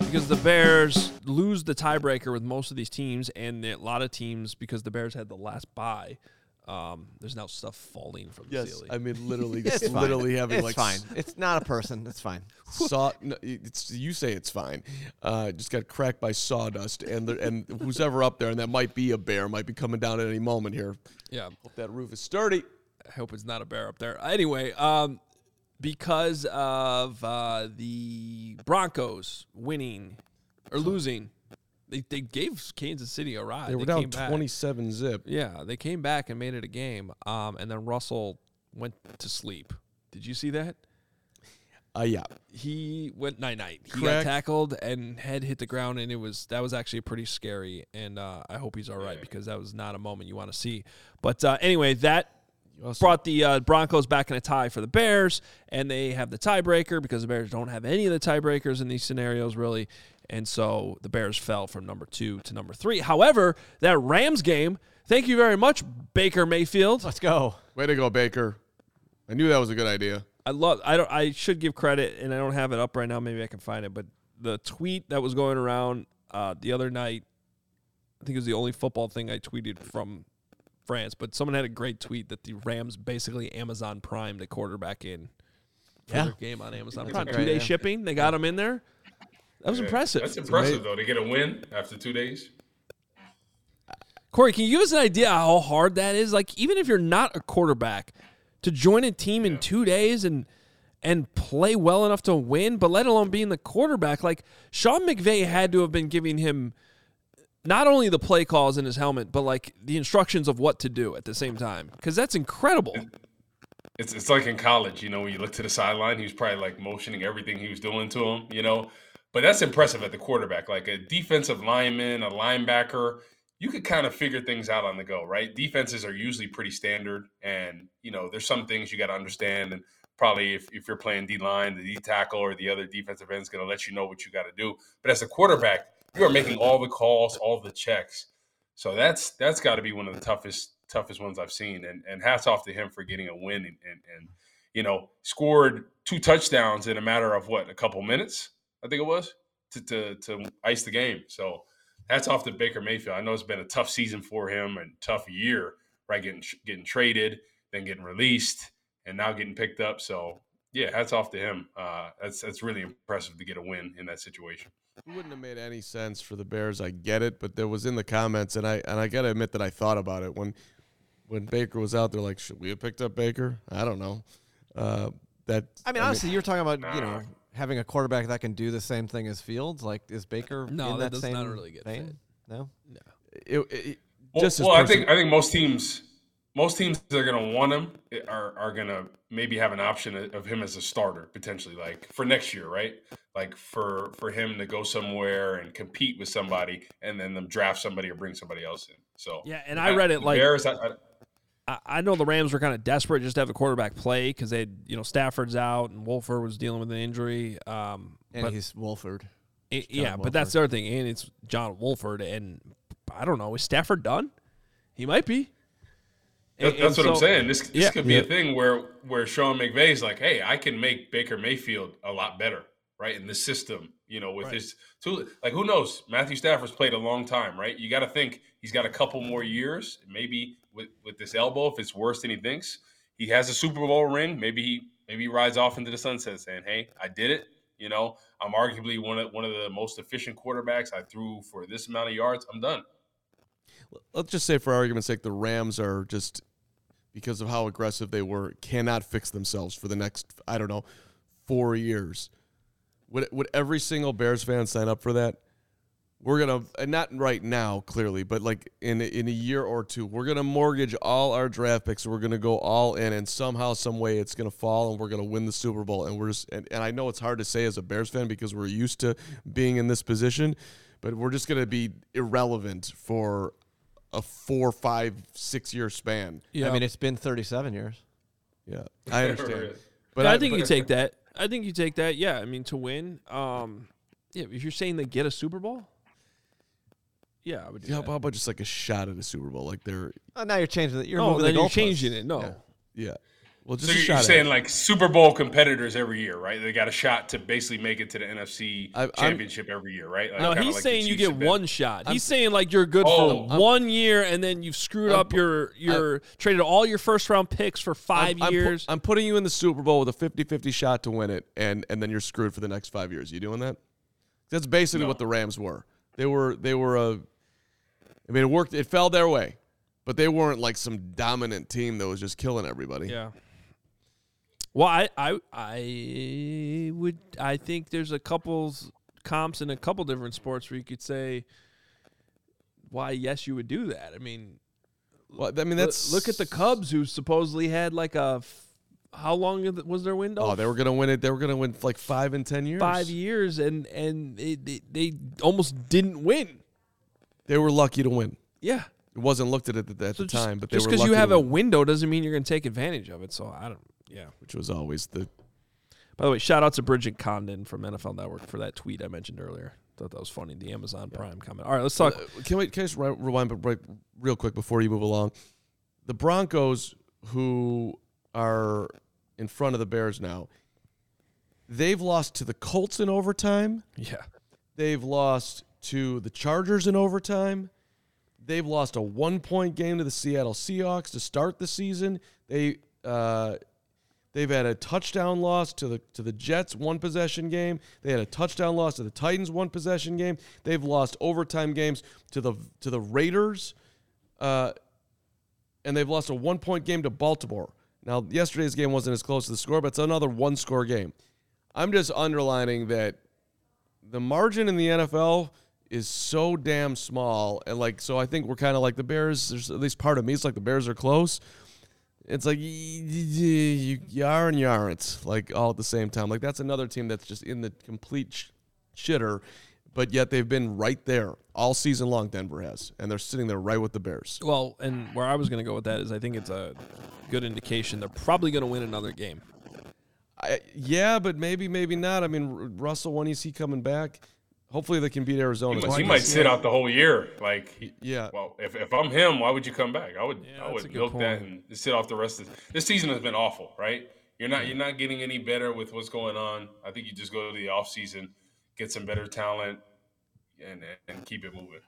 because the Bears lose the tiebreaker with most of these teams, and a lot of teams because the Bears had the last bye. Um, there's now stuff falling from the Yes, ceiling. I mean literally, *laughs* It's just fine. literally having it's like fine. It's not a person. It's fine. *laughs* saw. No, it's you say it's fine. Uh, just got cracked by sawdust, and the, and who's ever up there, and that might be a bear, might be coming down at any moment here. yeah, Hope that roof is sturdy. I hope it's not a bear up there. Anyway, um, because of uh, the Broncos winning or losing, they, they gave Kansas City a ride. They were down came back. twenty-seven zip. Yeah, they came back and made it a game. Um, and then Russell went to sleep. Did you see that? Uh, yeah. He went night night. He got tackled and head hit the ground, and it was that was actually pretty scary. And uh, I hope he's all right because that was not a moment you want to see. But uh, anyway, that You also- brought the uh, Broncos back in a tie for the Bears, and they have the tiebreaker because the Bears don't have any of the tiebreakers in these scenarios, really. And so the Bears fell from number two to number three. However, that Rams game, thank you very much, Baker Mayfield. Let's go. Way to go, Baker. I knew that was a good idea. I love. I don't. I should give credit, and I don't have it up right now. Maybe I can find it. But the tweet that was going around uh, the other night, I think it was the only football thing I tweeted from France. But someone had a great tweet that the Rams basically Amazon Prime the quarterback in for Yeah. their game on Amazon. That's Prime. Two day yeah. shipping. They got him in there. That was Yeah. impressive. That's impressive though. They get a win after two days. Corey, can you give us an idea how hard that is? Like, even if you're not a quarterback, to join a team in two days and and play well enough to win, but let alone being the quarterback. Like Sean McVay had to have been giving him not only the play calls in his helmet, but like the instructions of what to do at the same time. Because that's incredible. it's it's like in college, you know, when you look to the sideline, he was probably like motioning everything he was doing to him, you know. But that's impressive at the quarterback. Like a defensive lineman, a linebacker, you could kind of figure things out on the go, right? Defenses are usually pretty standard, and you know, there's some things you got to understand. And probably if, if you're playing D line, the D tackle or the other defensive end is going to let you know what you got to do. But as a quarterback, you are making all the calls, all the checks. So that's that's got to be one of the toughest toughest ones I've seen. And and hats off to him for getting a win and, and, and you know scored two touchdowns in a matter of what a couple minutes I think it was to to, to ice the game. So hats off to Baker Mayfield. I know it's been a tough season for him and tough year, right? Getting getting traded, then getting released, and now getting picked up. So yeah, hats off to him. Uh, that's that's really impressive to get a win in that situation. It wouldn't have made any sense for the Bears. I get it, but there was in the comments, and I and I gotta admit that I thought about it when when Baker was out there. Like, should we have picked up Baker? I don't know. Uh, that I mean, honestly, you're talking about you know having a quarterback that can do the same thing as Fields. Like, is Baker No, in that that, same not really get vein? fit. No. it, it, Well, just as well I think I think most teams most teams that are going to want him are are going to maybe have an option of him as a starter potentially, like for next year, right? Like for for him to go somewhere and compete with somebody, and then them draft somebody or bring somebody else in. So Yeah, and I read it like Bears. I, I, I, I know the Rams were kind of desperate just to have a quarterback play because they, you know, Stafford's out and Wolford was dealing with an injury. Um, And but he's Wolford. it- John yeah, but that's the other thing, and it's John Wolford, and I don't know, is Stafford done? He might be. That, And- that's and what I'm saying. This, this yeah. could be Yeah. a thing where where Sean McVay's like, hey, I can make Baker Mayfield a lot better, right? In this system, you know, with Right. his tool. Like, who knows? Matthew Stafford's played a long time, right? You got to think he's got a couple more years. Maybe with with this elbow, if it's worse than he thinks, he has a Super Bowl ring. Maybe he maybe he rides off into the sunset saying, hey, I did it. You know, I'm arguably one of one of the most efficient quarterbacks. I threw for this amount of yards. I'm done. Let's just say for argument's sake, the Rams are just because of how aggressive they were, cannot fix themselves for the next I don't know four years. Would would every single Bears fan sign up for that? We're gonna and not right now, clearly, but like in in a year or two, we're gonna mortgage all our draft picks. We're gonna go all in, and somehow, some way, it's gonna fall, and we're gonna win the Super Bowl. And we're just and, and I know it's hard to say as a Bears fan because we're used to being in this position, but we're just gonna be irrelevant for a four, five, six year span. Yeah, I mean, it's been 37 years. Yeah, I understand. but But I, think you take that. I think you take that. Yeah, I mean to win. Um, yeah, if you're saying they get a Super Bowl, yeah, I would do Yeah, that. how about just like a shot at a Super Bowl? Like they're Oh, now you're changing it. You're no, moving then the you're changing it. No, Yeah. yeah. Well, just So a you're, shot you're at saying like Super Bowl competitors every year, right? They got a shot to basically make it to the NFC I- I'm- Championship every year, right? Like, no, he's like saying you get have one shot. I'm- He's saying like you're good Oh, for I'm- one year, and then you've screwed I'm up pu- your your traded all your first round picks for 5 I'm, I'm pu- years. I'm putting you in the Super Bowl with a 50-50 shot to win it, and and then you're screwed for the next five years. You doing that? That's basically No. what the Rams were. They were they were a. I mean, it worked. It fell their way, but they weren't like some dominant team that was just killing everybody. yeah. Well, I, I I would I think there's a couple comps in a couple different sports where you could say why yes you would do that. I mean, Well, I mean Look- that's look at the Cubs who supposedly had like a f- how long was their window? Oh, they were gonna win it. They were gonna win like five and ten years. five years, and and they, they, they almost didn't win. They were lucky to win. Yeah, It wasn't looked at it at the so just, time, but they just because you have a win, window doesn't mean you're going to take advantage of it. So I don't. Yeah. which was always the By the way, shout out to Bridget Condon from NFL Network for that tweet I mentioned earlier. Thought that was funny. The Amazon Prime comment. All right, let's talk. Uh, Can we can I just rewind but right, real quick before you move along? The Broncos, who are in front of the Bears now, they've lost to the Colts in overtime. Yeah. They've lost to the Chargers in overtime. They've lost a one point game to the Seattle Seahawks to start the season. They uh, they've had a touchdown loss to the to the Jets one possession game. They had a touchdown loss to the Titans one possession game. They've lost overtime games to the to the Raiders, uh, and they've lost a one point game to Baltimore. Now yesterday's game wasn't as close to the score, but it's another one score game. I'm just underlining that the margin in the NFL is so damn small, and like so, I think we're kind of like the Bears. There's at least part of me is like the Bears are close. It's like you, you are and you aren't like all at the same time. Like that's another team that's just in the complete sh- shitter, but yet they've been right there all season long. Denver has, and they're sitting there right with the Bears. Well, and where I was going to go with that is I think it's a good indication they're probably going to win another game. I, yeah, but maybe maybe not. I mean, R- Russell, when is he coming back? Hopefully they can beat Arizona. He, might, he might sit out the whole year. Like, he, Yeah. Well, if, if I'm him, why would you come back? I would Yeah, I would milk that and sit off the rest of this season has been awful, right? You're not you're not getting any better with what's going on. I think you just go to the off season, get some better talent, and and keep it moving.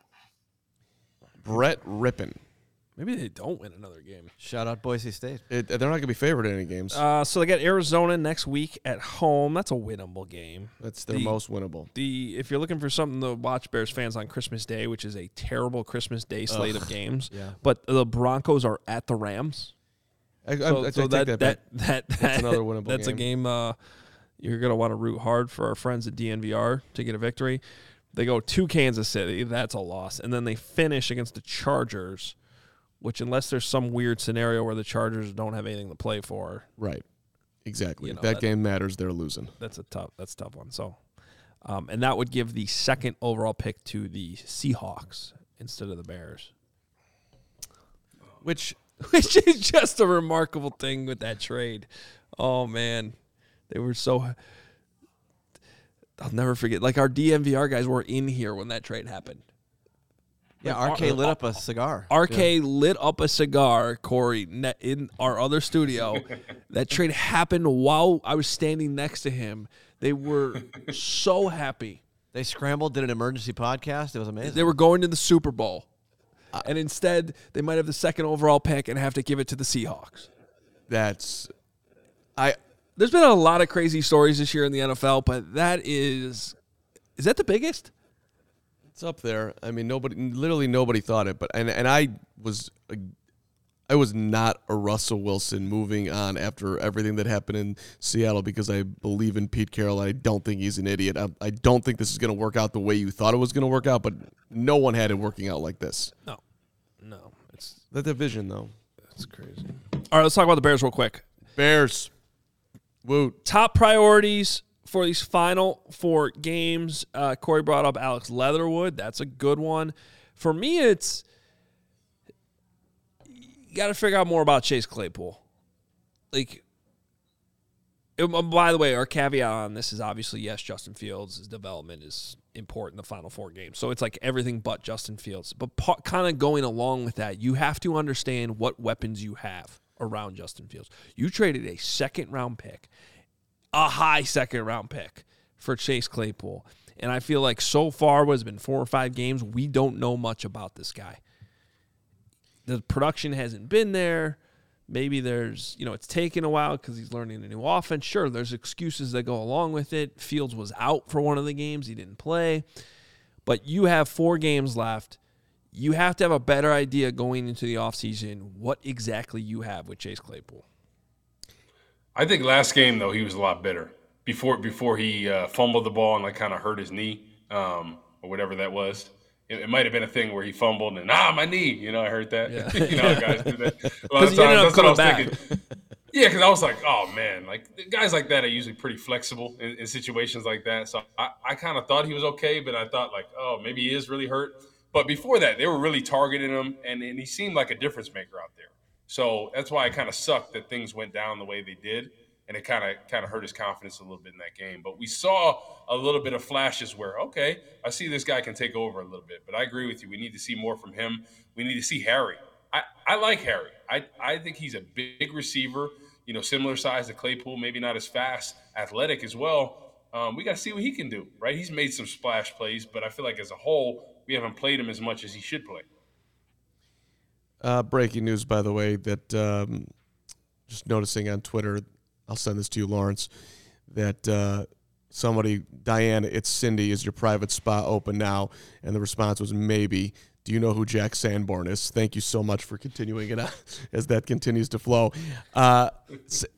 Brett Rypien. Maybe they don't win another game. Shout out Boise State. It, they're not going to be favored in any games. Uh, so they got Arizona next week at home. That's a winnable game. That's their the- most winnable. The if you're looking for something to watch Bears fans on Christmas Day, which is a terrible Christmas Day slate of games, Yeah. but the Broncos are at the Rams. I, I, So, I so take that, that, that, back. that, That's another winnable That's a game. game uh, you're gonna want to root hard for our friends at DNVR to get a victory. They go to Kansas City. That's a loss, and then they finish against the Chargers, which unless there's some weird scenario where the Chargers don't have anything to play for, Right. Exactly. You if know, that, that- game matters, they're losing. that's a tough that's a tough one. So, um, and that would give the second overall pick to the Seahawks instead of the Bears, Which *laughs* which is just a remarkable thing with that trade. Oh man, they were so. I'll never forget. Like our DNVR guys were in here when that trade happened. Yeah, Like, RK our- uh, lit uh, up a cigar. RK lit up a cigar, Corey, in our other studio. *laughs* that trade happened while I was standing next to him. They were so happy. They scrambled, did an emergency podcast. It was amazing. They were going to the Super Bowl. And instead, they might have the second overall pick and have to give it to the Seahawks. that's I There's been a lot of crazy stories this year in the NFL, but that is is that the biggest? It's up there. I mean, nobody, literally nobody thought it, but and and I was, I was not a Russell Wilson moving on after everything that happened in Seattle because I believe in Pete Carroll. I don't think he's an idiot. I, I don't think this is going to work out the way you thought it was going to work out, but no one had it working out like this. No. No. It's The division, though. That's crazy. All right, let's talk about the Bears real quick. Bears, woot. top priorities for these final four games. Uh, Corey brought up Alex Leatherwood. That's a good one. For me, it's you got to figure out more about Chase Claypool. Like, um, um, by the way, our caveat on this is obviously yes, Justin Fields' development is important in the final four games. So it's like everything but Justin Fields. But pa- kind of going along with that, you have to understand what weapons you have around Justin Fields. You traded a second round pick, a high second round pick for Chase Claypool. And I feel like so far, what has been four or five games, we don't know much about this guy. The production hasn't been there. Maybe there's, you know, it's taken a while because he's learning a new offense. Sure, there's excuses that go along with it. Fields was out for one of the games, he didn't play. But you have four games left. You have to have a better idea going into the offseason what exactly you have with Chase Claypool. I think last game though he was a lot better before before he uh, fumbled the ball and like kind of hurt his knee um, or whatever that was. It, it might have been a thing where he fumbled and ah my knee, you know I heard that. Yeah. *laughs* you know guys do that. A lot of he ended up times, that's what I was thinking. Yeah, because I was like, oh man, like guys like that are usually pretty flexible in, in situations like that. So I, I kind of thought he was okay, but I thought like, oh, maybe he is really hurt. But before that, they were really targeting him, and, and he seemed like a difference maker out there. So that's why it kind of sucked that things went down the way they did, and it kind of kind of hurt his confidence a little bit in that game. But we saw a little bit of flashes where, okay, I see this guy can take over a little bit. But I agree with you. We need to see more from him. We need to see Harry. I, I like Harry. I, I think he's a big receiver, you know, similar size to Claypool, maybe not as fast, athletic as well. Um, we got to see what he can do, right? He's made some splash plays, but I feel like as a whole, we haven't played him as much as he should play. Uh, breaking news, by the way, that um, just noticing on Twitter, I'll send this to you, Lawrence, that uh, somebody, Diana, it's Cindy, is your private spa open now? And the response was maybe. Do you know who Jack Sanborn is? Thank you so much for continuing it *laughs* as that continues to flow. Uh,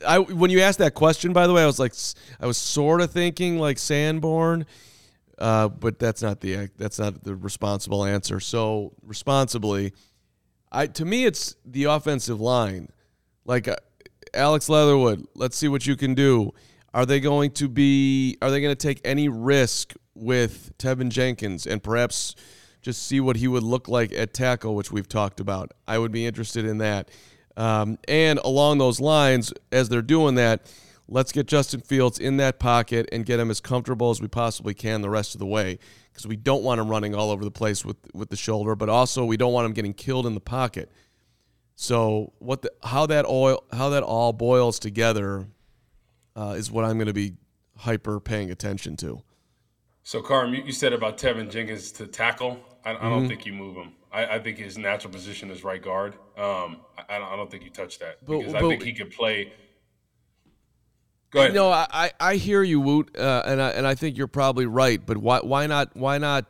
I, when you asked that question, by the way, I was like, I was sort of thinking like Sanborn, uh, but that's not the that's not the responsible answer. So responsibly, I to me it's the offensive line. Like uh, Alex Leatherwood, let's see what you can do. Are they going to be? Are they going to take any risk with Teven Jenkins and perhaps just see what he would look like at tackle, which we've talked about? I would be interested in that. Um, and along those lines, as they're doing that, let's get Justin Fields in that pocket and get him as comfortable as we possibly can the rest of the way because we don't want him running all over the place with with the shoulder, but also we don't want him getting killed in the pocket. So what the, how that oil how that all boils together uh, is what I'm going to be hyper paying attention to. So, Carm, you, you said about Teven Jenkins to tackle. I, I don't think you move him. I, I, think his natural position is right guard. Um, I, I, don't think you touch that But- because but- I think he could play. Go ahead. No, I, I I hear you, Woot, uh, and I and I think you're probably right. But why why not why not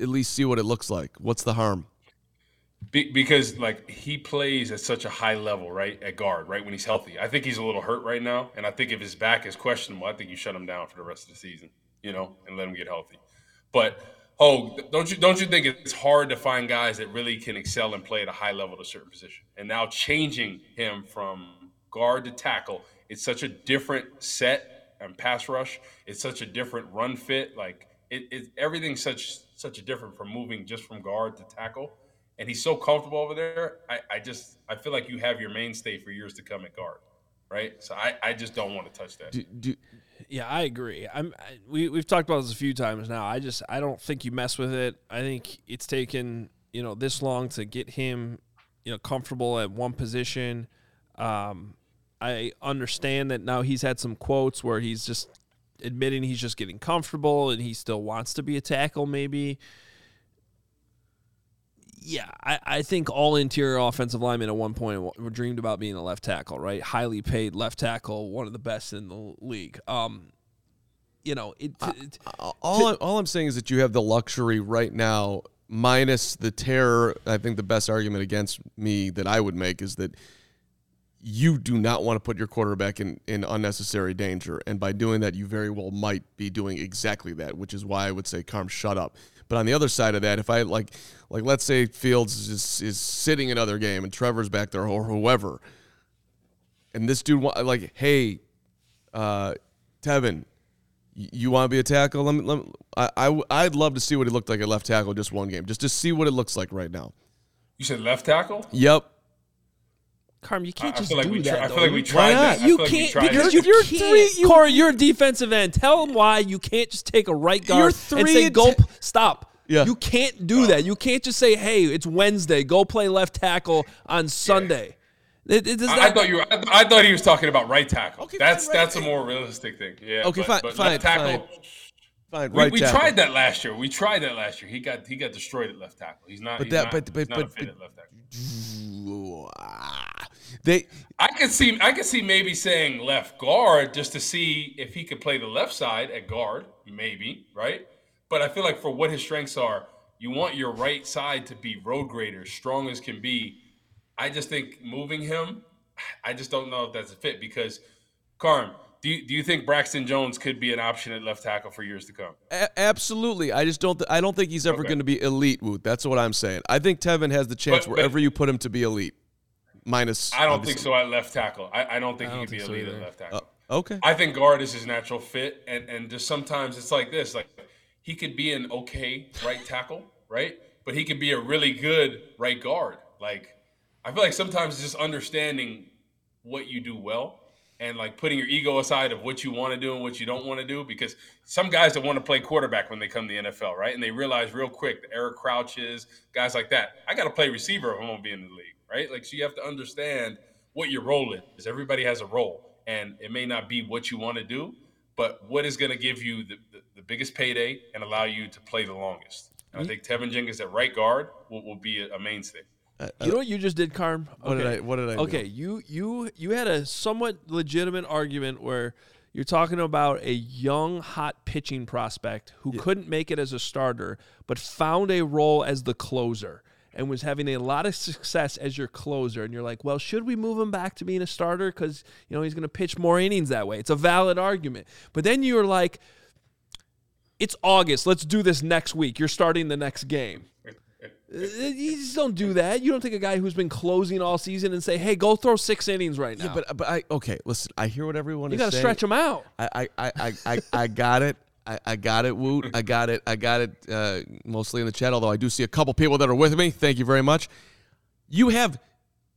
at least see what it looks like? What's the harm? Be, because like he plays at such a high level, right? At guard, right? When he's healthy, I think he's a little hurt right now, and I think if his back is questionable, I think you shut him down for the rest of the season, you know, and let him get healthy. But oh, don't you don't you think it's hard to find guys that really can excel and play at a high level at a certain position? And now changing him from guard to tackle, it's such a different set and pass rush. It's such a different run fit. Like it, it everything's such such a different from moving just from guard to tackle and he's so comfortable over there. I, I just I feel like you have your mainstay for years to come at guard, right? So I, I just don't want to touch that. Do, do, Yeah, I agree. I'm. I, we we've talked about this a few times now. I just I don't think you mess with it. I think it's taken you know this long to get him you know comfortable at one position. Um, I understand that now he's had some quotes where he's just admitting he's just getting comfortable and he still wants to be a tackle maybe. Yeah, I, I think all interior offensive linemen at one point were dreamed about being a left tackle, right? Highly paid left tackle, one of the best in the league. Um, you know, it, it all I'm, all I'm saying is that you have the luxury right now, minus the terror. I think the best argument against me that I would make is that you do not want to put your quarterback in, in unnecessary danger. And by doing that, you very well might be doing exactly that, which is why I would say, Carm, shut up. But on the other side of that, if I like, like let's say Fields is, is sitting another game and Trevor's back there or whoever, and this dude, like, hey, uh, Teven, you want to be a tackle? Let me, let me, i i'd love to see what he looked like at left tackle just one game, just to see what it looks like right now. You said left tackle. Yep. Carm, you can't I just feel do we. that. Tri- I feel like we You- tried not? that. You feel like we can't tried because that. you You're can't. three- you- Corey, you're a defensive end. Tell him why you can't just take a right guard You're and say go ten- p- stop. Yeah. You can't do that. You can't just say, "Hey, it's Wednesday. Go play left tackle on Sunday." It, it does I, I thought you. Were, I, I thought he was talking about right tackle. Okay, that's fine, right. that's a more realistic thing. Yeah. Okay, but, fine, but fine, left tackle. Fine. We, right we tackle. tried that last year. We tried that last year. He got he got destroyed at left tackle. He's not. But he's that- not, but- but- he's not a but- but- left tackle. They I could see I could see maybe saying left guard just to see if he could play the left side at guard, maybe, right? But I feel like for what his strengths are, you want your right side to be road grader, strong as can be. I just think moving him, I just don't know if that's a fit because Carm, do you, do you think Braxton Jones could be an option at left tackle for years to come? a- absolutely. I just don't. Th- I don't think he's ever Okay. going to be elite. Woot. That's what I'm saying. I think Teven has the chance But- but- wherever you put him to be elite. Minus. I don't obviously- think so at left tackle. I, I don't think I he don't could be a so elite either. at left tackle. Uh, okay. I think guard is his natural fit, and and just sometimes it's like this: like he could be an okay right tackle, right? But he could be a really good right guard. Like I feel like sometimes it's just understanding what you do well and like putting your ego aside of what you want to do and what you don't want to do. Because some guys that want to play quarterback when they come to the NFL, right? And they realize real quick the Eric Crouches, guys like that. I got to play receiver if I'm gonna be in the league, right? Like so you have to understand what your role is. Everybody has a role, and it may not be what you want to do, but what is going to give you the, the, the biggest payday and allow you to play the longest. And I mm-hmm. think Teven Jenkins at right guard will, will be a, a mainstay. Uh, you know what you just did, Carm? What did I- what did I do? Okay, you you you had a somewhat legitimate argument where you're talking about a young, hot pitching prospect who couldn't make it as a starter, but found a role as the closer and was having a lot of success as your closer. And you're like, well, should we move him back to being a starter because you know he's going to pitch more innings that way? It's a valid argument. But then you were like, it's August. Let's do this next week. You're starting the next game. *laughs* You just don't do that. You don't take a guy who's been closing all season and say, "Hey, go throw six innings right now." Yeah, but but I okay. Listen, I hear what everyone you is You got to stretch him out. I I I I, I, I got it. I, I got it, Woot. I got it. I got it. Uh, mostly in the chat, although I do see a couple people that are with me. Thank you very much. You have,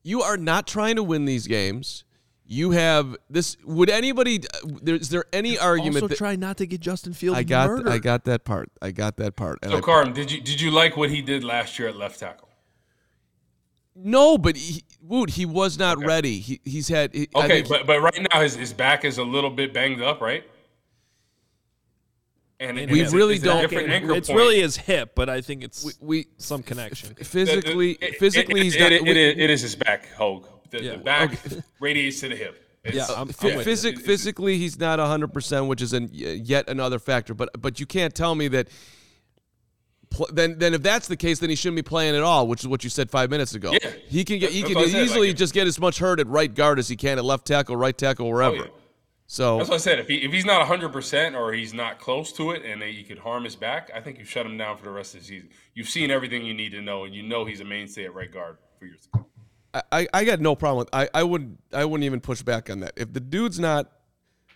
you are not trying to win these games. You have this. Would anybody? There, is there any argument Also, that try not to get Justin Fields I got? murdered. I got that part. I got that part. And So, I- Carm, did you did you like what he did last year at left tackle? no, but he, Woot, he was not Okay. ready. He, he's had. He, Okay, but but right now his, his back is a little bit banged up, right? And And We it's- really it's don't- different anchor it's point. really his hip, but I think it's we, we some connection. physically, It- it- physically, it- he's it- not. it- we- it is- it is his back, Hoge. The, Yeah, the back *laughs* radiates to the hip. It's- Yeah, I'm- I'm with physic- physically, he's not 100%, which is an, yet another factor. But but you can't tell me that. Pl- then then if that's the case, then he shouldn't be playing at all, which is what you said five minutes ago. Yeah. he can get he That's can what I said, easily like, just get as much hurt at right guard as he can at left tackle, right tackle, wherever. Oh, yeah. So That's what I said. If, he, if he's not 100% or he's not close to it and he could harm his back, I think you shut him down for the rest of the season. You've seen everything you need to know, and you know he's a mainstay at right guard for years to come. I, I, I got no problem with I, I would I wouldn't even push back on that. If the dude's not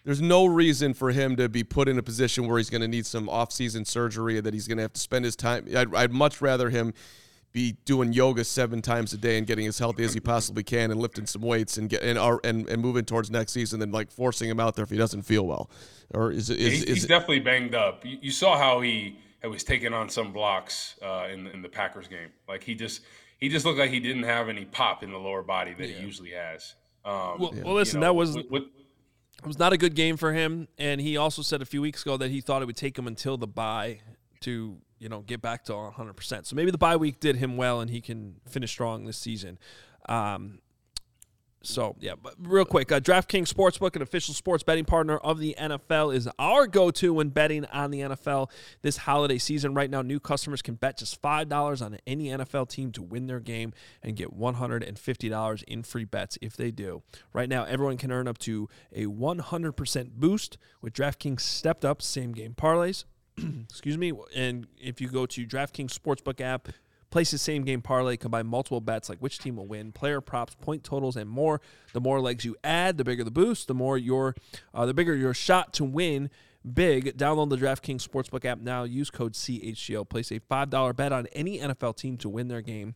there's no reason for him to be put in a position where he's going to need some off-season surgery that he's going to have to spend his time. I'd, I'd much rather him be doing yoga seven times a day and getting as healthy as he possibly can and lifting some weights and get and are, and, and moving towards next season than like forcing him out there if he doesn't feel well. Or is it is, he's, is he's it, definitely banged up. You, you saw how he was taking on some blocks uh, in the, in the Packers game. Like he just he just looked like he didn't have any pop in the lower body that he usually has. Um, Well, you well, listen, know, that was with- with- it was not a good game for him, and he also said a few weeks ago that he thought it would take him until the bye to you know get back to 100. percent So maybe the bye week did him well, and he can finish strong this season. Um, so yeah, but real quick, uh, DraftKings Sportsbook, an official sports betting partner of the NFL, is our go-to when betting on the NFL this holiday season. Right now, new customers can bet just five dollars on any NFL team to win their game and get one hundred and fifty dollars in free bets if they do. Right now, everyone can earn up to a one hundred percent boost with DraftKings stepped up same game parlays. *clears throat* Excuse me, and if you go to DraftKings Sportsbook app. Place the same game parlay, combine multiple bets like which team will win, player props, point totals, and more. The more legs you add, the bigger the boost. The more your, uh, the bigger your shot to win big. Download the DraftKings Sportsbook app now. Use code CHGO. Place a five dollar bet on any NFL team to win their game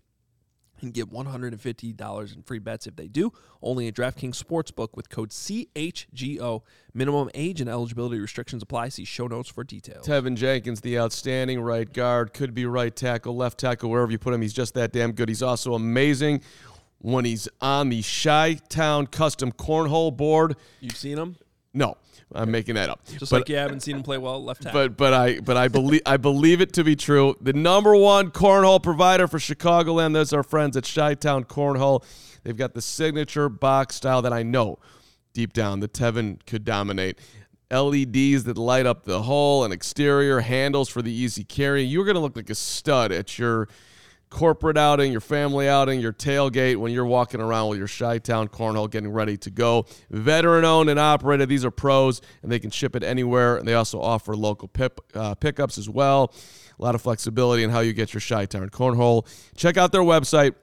and get $150 in free bets if they do. Only at DraftKings Sportsbook with code CHGO. Minimum age and eligibility restrictions apply. See show notes for details. Teven Jenkins, the outstanding right guard, could be right tackle, left tackle, wherever you put him. He's just that damn good. He's also amazing when he's on the Chi Town custom cornhole board. You've seen him? No, I'm making that up. Just but, like you haven't seen him play well left tackle. but but I but I believe I believe it to be true. The number one cornhole provider for Chicagoland. Those are our friends at Chi Town Cornhole. They've got the signature box style that I know deep down the Teven could dominate. LEDs that light up the hole and exterior handles for the easy carry. You're going to look like a stud at your corporate outing, your family outing, your tailgate when you're walking around with your Chi Town cornhole getting ready to go. Veteran owned and operated. These are pros and they can ship it anywhere. And they also offer local pip, uh, pickups as well. A lot of flexibility in how you get your Chi Town cornhole. Check out their website,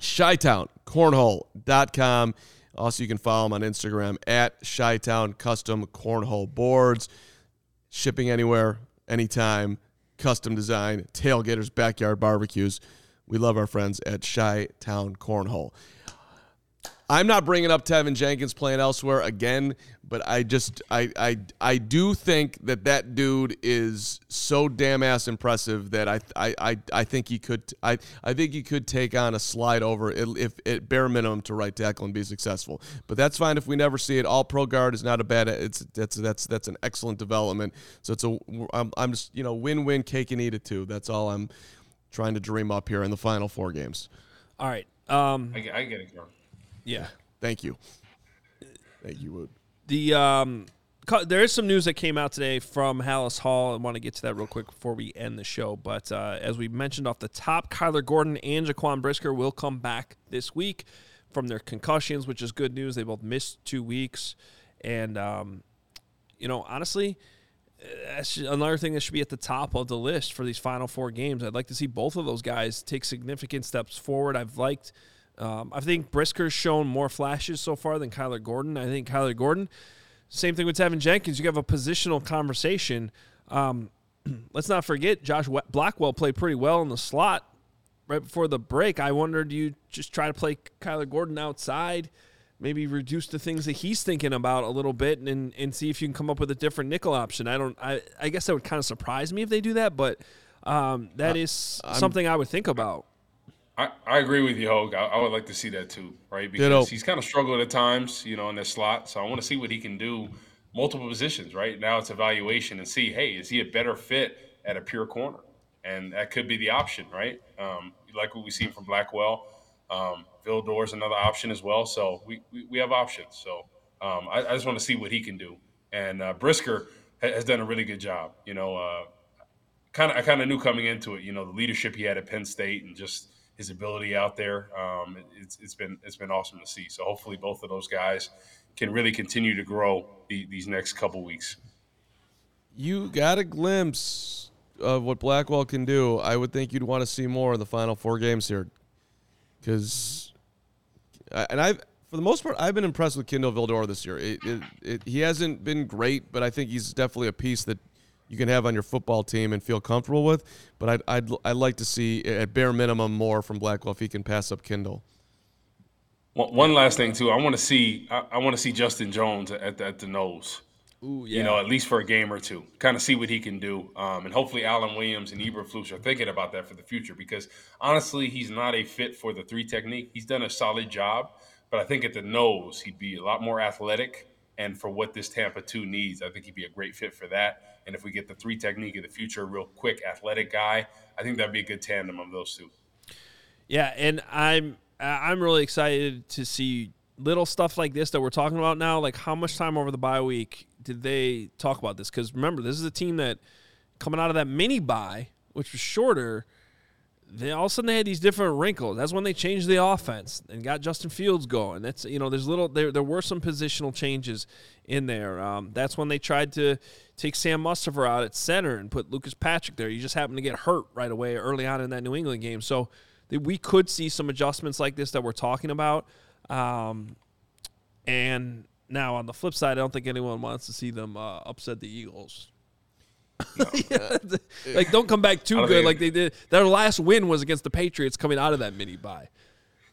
ChiTownCornhole.com. Also, you can follow them on Instagram at ChiTown Custom Cornhole Boards. Shipping anywhere, anytime, custom design, tailgaters, backyard barbecues. We love our friends at Chi Town Cornhole. I'm not bringing up Teven Jenkins playing elsewhere again, but I just I I I do think that that dude is so damn ass impressive that I I I, I think he could I I think he could take on a slide over if at bare minimum to right tackle and be successful. But that's fine if we never see it. All pro guard is not a bad. It's that's that's that's an excellent development. So it's a I'm I'm just you know win win cake and eat it too. That's all I'm trying to dream up here in the final four games. All right. Um, I, get- I get it, Carm. yeah. Thank you. Thank you, Woot. The um, there is some news that came out today from Halas Hall. I want to get to that real quick before we end the show. But uh, as we mentioned off the top, Kyler Gordon and Jaquan Brisker will come back this week from their concussions, which is good news. They both missed two weeks, and um, you know, honestly, that's another thing that should be at the top of the list for these final four games. I'd like to see both of those guys take significant steps forward. I've liked, um, I think Brisker's shown more flashes so far than Kyler Gordon. I think Kyler Gordon, same thing with Teven Jenkins. You have a positional conversation. Um, *clears throat* let's not forget Josh Blackwell played pretty well in the slot right before the break. I wondered, do you just try to play Kyler Gordon outside? maybe reduce the things that he's thinking about a little bit and, and see if you can come up with a different nickel option. I don't I, I guess that would kind of surprise me if they do that, but um, that is something I would think about. I, I agree with you, Hoge. I, I, would like to see that too, right? Because Ditto. he's kind of struggled at times, you know, in this slot. So I want to see what he can do multiple positions, right? Now it's evaluation and see, hey, is he a better fit at a pure corner? And that could be the option, right? Um, like what we've seen from Blackwell. Um, Vildor is another option as well. So we, we, we have options. So um, I, I, just want to see what he can do. And uh, Brisker has done a really good job. You know, kind of I kind of knew coming into it. You know, the leadership he had at Penn State and just his ability out there. Um, it's, it's been it's been awesome to see. So hopefully both of those guys can really continue to grow the, these next couple weeks. You got a glimpse of what Blackwell can do. I would think you'd want to see more in the final four games here, because and I've for the most part I've been impressed with Kindle Vildor this year. It, it, it, he hasn't been great, but I think he's definitely a piece that you can have on your football team and feel comfortable with. But I'd I'd, I'd like to see at bare minimum more from Blackwell if he can pass up Kindle. One last thing too, I want to see I, I want to see Justin Jones at the, at the nose. Ooh, yeah. You know, at least for a game or two, kind of see what he can do. Um, and hopefully, Alan Williams and Eberflus are thinking about that for the future because honestly, he's not a fit for the three technique. He's done a solid job, but I think at the nose, he'd be a lot more athletic. And for what this Tampa 2 needs, I think he'd be a great fit for that. And if we get the three technique in the future, real quick, athletic guy, I think that'd be a good tandem of those two. Yeah, and I'm I'm really excited to see little stuff like this that we're talking about now. Like how much time over the bye week did they talk about this? Because remember, this is a team that coming out of that mini bye, which was shorter, they all of a sudden they had these different wrinkles. That's when they changed the offense and got Justin Fields going. That's you know, there's little there there were some positional changes in there. Um, that's when they tried to take Sam Mustipher out at center and put Lucas Patrick there. You just happened to get hurt right away early on in that New England game. So we could see some adjustments like this that we're talking about. Um, and now, on the flip side, I don't think anyone wants to see them uh, upset the Eagles. No. *laughs* yeah, *laughs* like, don't come back too good like they did. Their last win was against the Patriots coming out of that mini bye.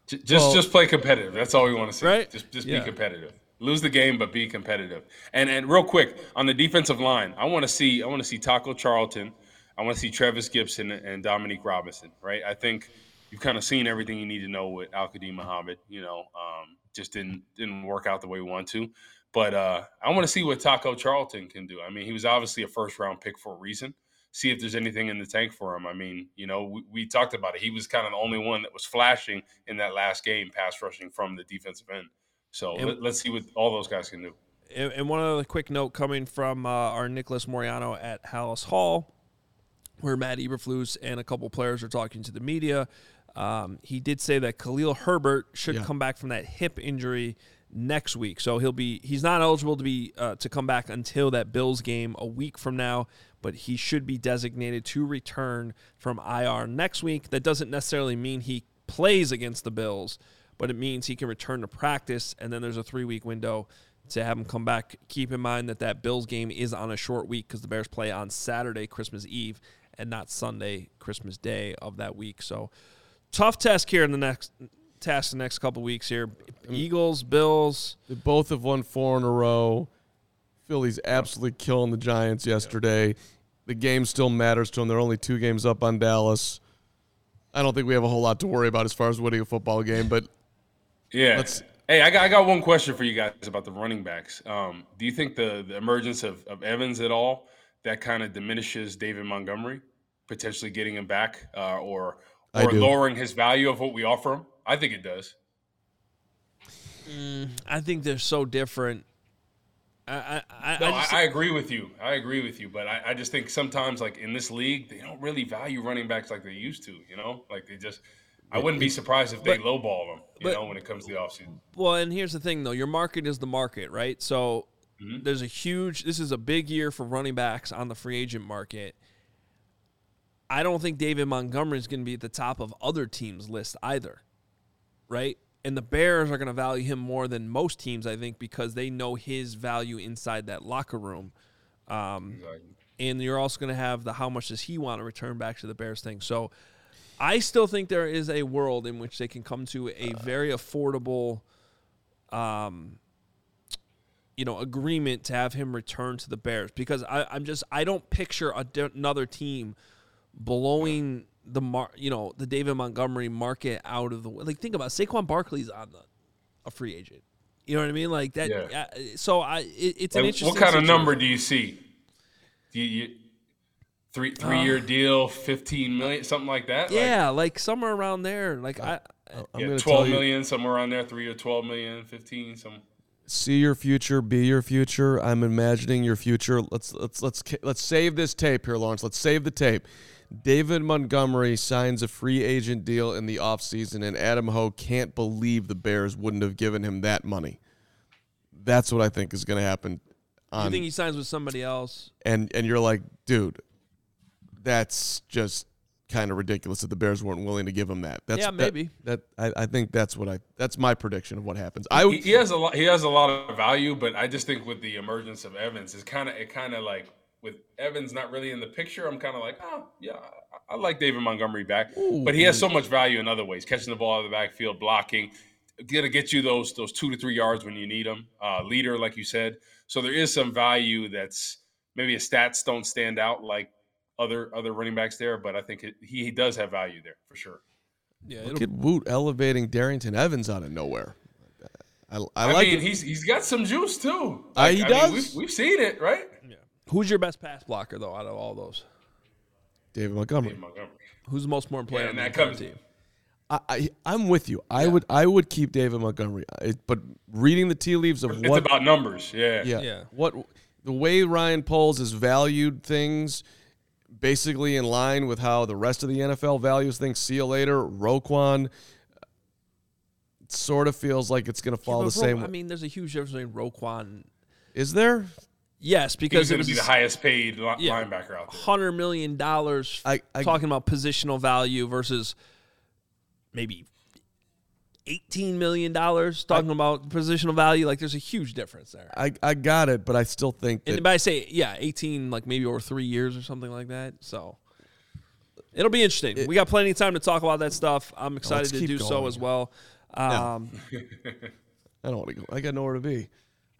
Just, well, just play competitive. That's all we want to see. Right? Just, just yeah. be competitive. Lose the game, but be competitive. And and real quick on the defensive line, I want to see I want to see Taco Charlton. I want to see Trevis Gipson and Dominique Robinson. Right? I think you've kind of seen everything you need to know with Al Quadin Muhammad. You know, um, just didn't didn't work out the way we want to. But uh, I want to see what Taco Charlton can do. I mean, he was obviously a first round pick for a reason. See if there's anything in the tank for him. I mean, you know, we, we talked about it. He was kind of the only one that was flashing in that last game, pass rushing from the defensive end. So and, let, us see what all those guys can do. And, one other quick note coming from uh, our Nicholas Moreano at Halas Hall, where Matt Eberflus and a couple players are talking to the media. Um, he did say that Khalil Herbert should yeah. come back from that hip injury next week. So he'll be he's not eligible to be uh, to come back until that Bills game a week from now, but he should be designated to return from IR next week. That doesn't necessarily mean he plays against the Bills, but it means he can return to practice and then there's a 3-week window to have him come back. Keep in mind that that Bills game is on a short week cuz the Bears play on Saturday Christmas Eve and not Sunday Christmas Day of that week. So tough test here in the next task the next couple weeks here. Eagles, Bills. They both have won four in a row. Philly's absolutely killing the Giants yesterday. The game still matters to them. They're only two games up on Dallas. I don't think we have a whole lot to worry about as far as winning a football game, but *laughs* yeah. Hey, I got, I got one question for you guys about the running backs. Um, do you think the, the emergence of, of Evans at all that kind of diminishes David Montgomery potentially getting him back, uh, or or lowering his value of what we offer him? I think it does. Mm, I think they're so different. I I, no, I, just, I, agree with you. I agree with you, but I, I just think sometimes, like in this league, they don't really value running backs like they used to. You know, like they just. I wouldn't be surprised if they but, lowball them. You but, know, when it comes to the offseason. Well, and here's the thing, though: your market is the market, right? So there's a huge. This is a big year for running backs on the free agent market. I don't think David Montgomery is going to be at the top of other teams' list either, right? And the Bears are going to value him more than most teams, I think, because they know his value inside that locker room. Um, Exactly. and you're also going to have the how much does he want to return back to the Bears thing. So I still think there is a world in which they can come to a very affordable, um, you know, agreement to have him return to the Bears because I, I'm just I don't picture a another team blowing the mar- you know the David Montgomery market out of the way. like think about it, Saquon Barkley's on the a free agent. You know what I mean? Like that. Yeah. uh, so I it, it's an interesting. what kind of number do you see? Do you, you three three year deal, fifteen million, something like that? Uh, Yeah, like somewhere around there. Like I, I'm yeah, gonna twelve tell you, somewhere around there. Three or twelve million, fifteen, some. see your future, be your future. I'm imagining your future. Let's let's let's let's save this tape here, Lawrence. Let's save the tape. David Montgomery signs a free agent deal in the offseason, and Adam Hoge can't believe the Bears wouldn't have given him that money. That's what I think is going to happen. you think he signs with somebody else? and and you're like, dude, that's just kind of ridiculous that the Bears weren't willing to give him that. That's, Yeah, maybe. That, I, I think that's what I that's my prediction of what happens. I He, would he has a lot. He has a lot of value, but I just think with the emergence of Evans, it's kind of it kind of like with Evans not really in the picture. I'm kind of like, oh yeah, I, I like David Montgomery back, but he has so much value in other ways: catching the ball out of the backfield, blocking, gonna get you those those two to three yards when you need them. Uh, leader, like you said. So there is some value that's maybe his stats don't stand out like other other running backs there, but I think it, he, he does have value there for sure. Yeah, look at Woot elevating Darrynton Evans out of nowhere. I, I, I, like mean, it. he's he's got some juice too. Uh, he I does. Mean, we've, we've seen it, right? Who's your best pass blocker though out of all those? David Montgomery. David Montgomery. Who's the most important player Yeah, on and the that entire comes- team? I, I I'm with you. I would I would keep David Montgomery. I, but reading the tea leaves of It's what about numbers. Yeah. yeah, Yeah. what the way Ryan Poles has valued things basically in line with how the rest of the NFL values things. See you later, Roquan. It sort of feels like it's going to fall Yeah, the but Ro- same. I mean, there's a huge difference between Roquan. Is there? Yes, because was it going to be the highest paid li- Yeah. linebacker out there. hundred million dollars. I- I- talking about positional value versus maybe eighteen million dollars. Talking about positional value, like there's a huge difference there. I, I got it, but I still think that And by say, yeah, 18, like maybe over three years or something like that. So it'll be interesting. we got plenty of time to talk about that stuff. I'm excited to keep do so as well. Um, *laughs* I don't want to go. I got nowhere to be.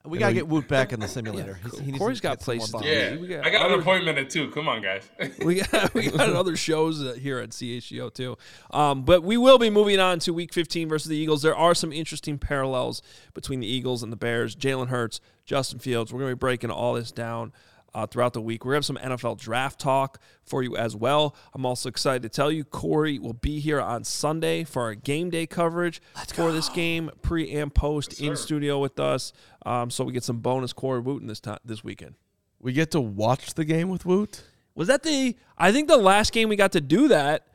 We gotta get Woot back in the simulator. He's- he needs Corey's to got get some more places to balls. Yeah. we got I got an appointment at two. Come on, guys. *laughs* we got we got *laughs* other shows uh, here at CHGO too. Um, but we will be moving on to Week 15 versus the Eagles. There are some interesting parallels between the Eagles and the Bears. Jalen Hurts, Justin Fields. We're going to be breaking all this down. Uh, throughout the week, we're going to have some NFL draft talk for you as well. I'm also excited to tell you Corey will be here on Sunday for our game day coverage for this game, pre and post in sir. studio with us. Um, so we get some bonus Corey Wootton this time this weekend. We get to watch the game with Woot. Was that the? I think the last game we got to do that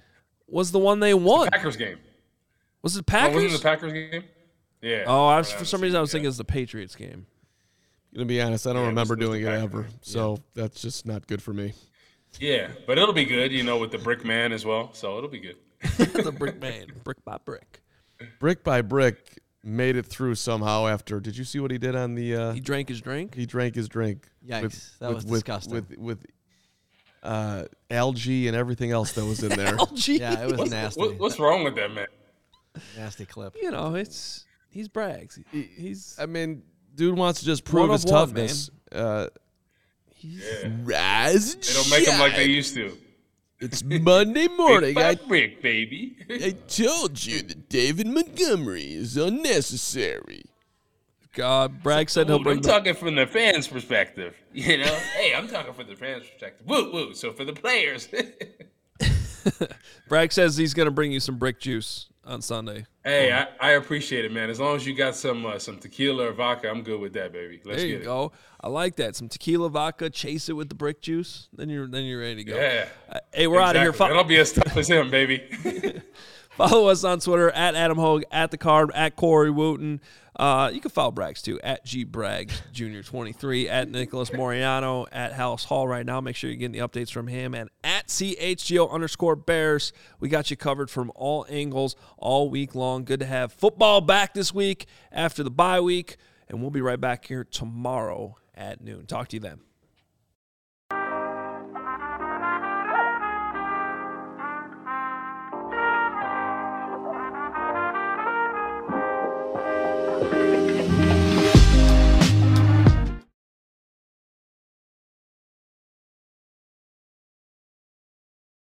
was the one they won. The Packers game. Was it Oh, Packers? wasn't it the Packers game? Yeah. oh, I was, for some reason I was thinking it was the Patriots game. Gonna be honest, I don't Yeah, remember doing it Packers. ever, so that's just not good for me. Yeah, but it'll be good, you know, with the brick man as well. So it'll be good. *laughs* the brick man, brick by brick. Brick by brick, made it through somehow. After, did you see what he did on the? Uh, He drank his drink. he drank his drink. Yikes, that was disgusting. With with uh, algae and everything else that was in *laughs* there. LG. Yeah, it was What's, nasty. what- what's wrong with that man? nasty clip. You know, it's he's brags. He- he's I mean, dude wants to just prove his one, toughness. Uh, he's rise They don't make them like they used to. It's Monday *laughs* morning. Brick I, brick, baby. *laughs* I told you that David Montgomery is unnecessary. God. Bragg said he'll Ooh, bring. I'm The, talking from the fans' perspective. *laughs* You know, hey, I'm talking from the fans' perspective. Woo woo. So for the players, Bragg says he's going to bring you some brick juice on Sunday. hey, I, I appreciate it, man. As long as you got some uh, some tequila or vodka, I'm good with that, baby. Let's there get you it. go. I like that. Some tequila vodka. Chase it with the brick juice. Then you're then you're ready to go. Yeah. Uh, hey, we're out of here. Exactly. Fo- That'll be as tough as him, baby. *laughs* Follow us on Twitter at Adam Hoge, at the card, at Corey Wootton. Uh, you can follow Braggs too at G Bragg Junior 23, at Nicholas Moreano, at Halas Hall right now. Make sure you're getting the updates from him and at CHGO underscore Bears. We got you covered from all angles all week long. Good to have football back this week after the bye week. And we'll be right back here tomorrow at noon. Talk to you then.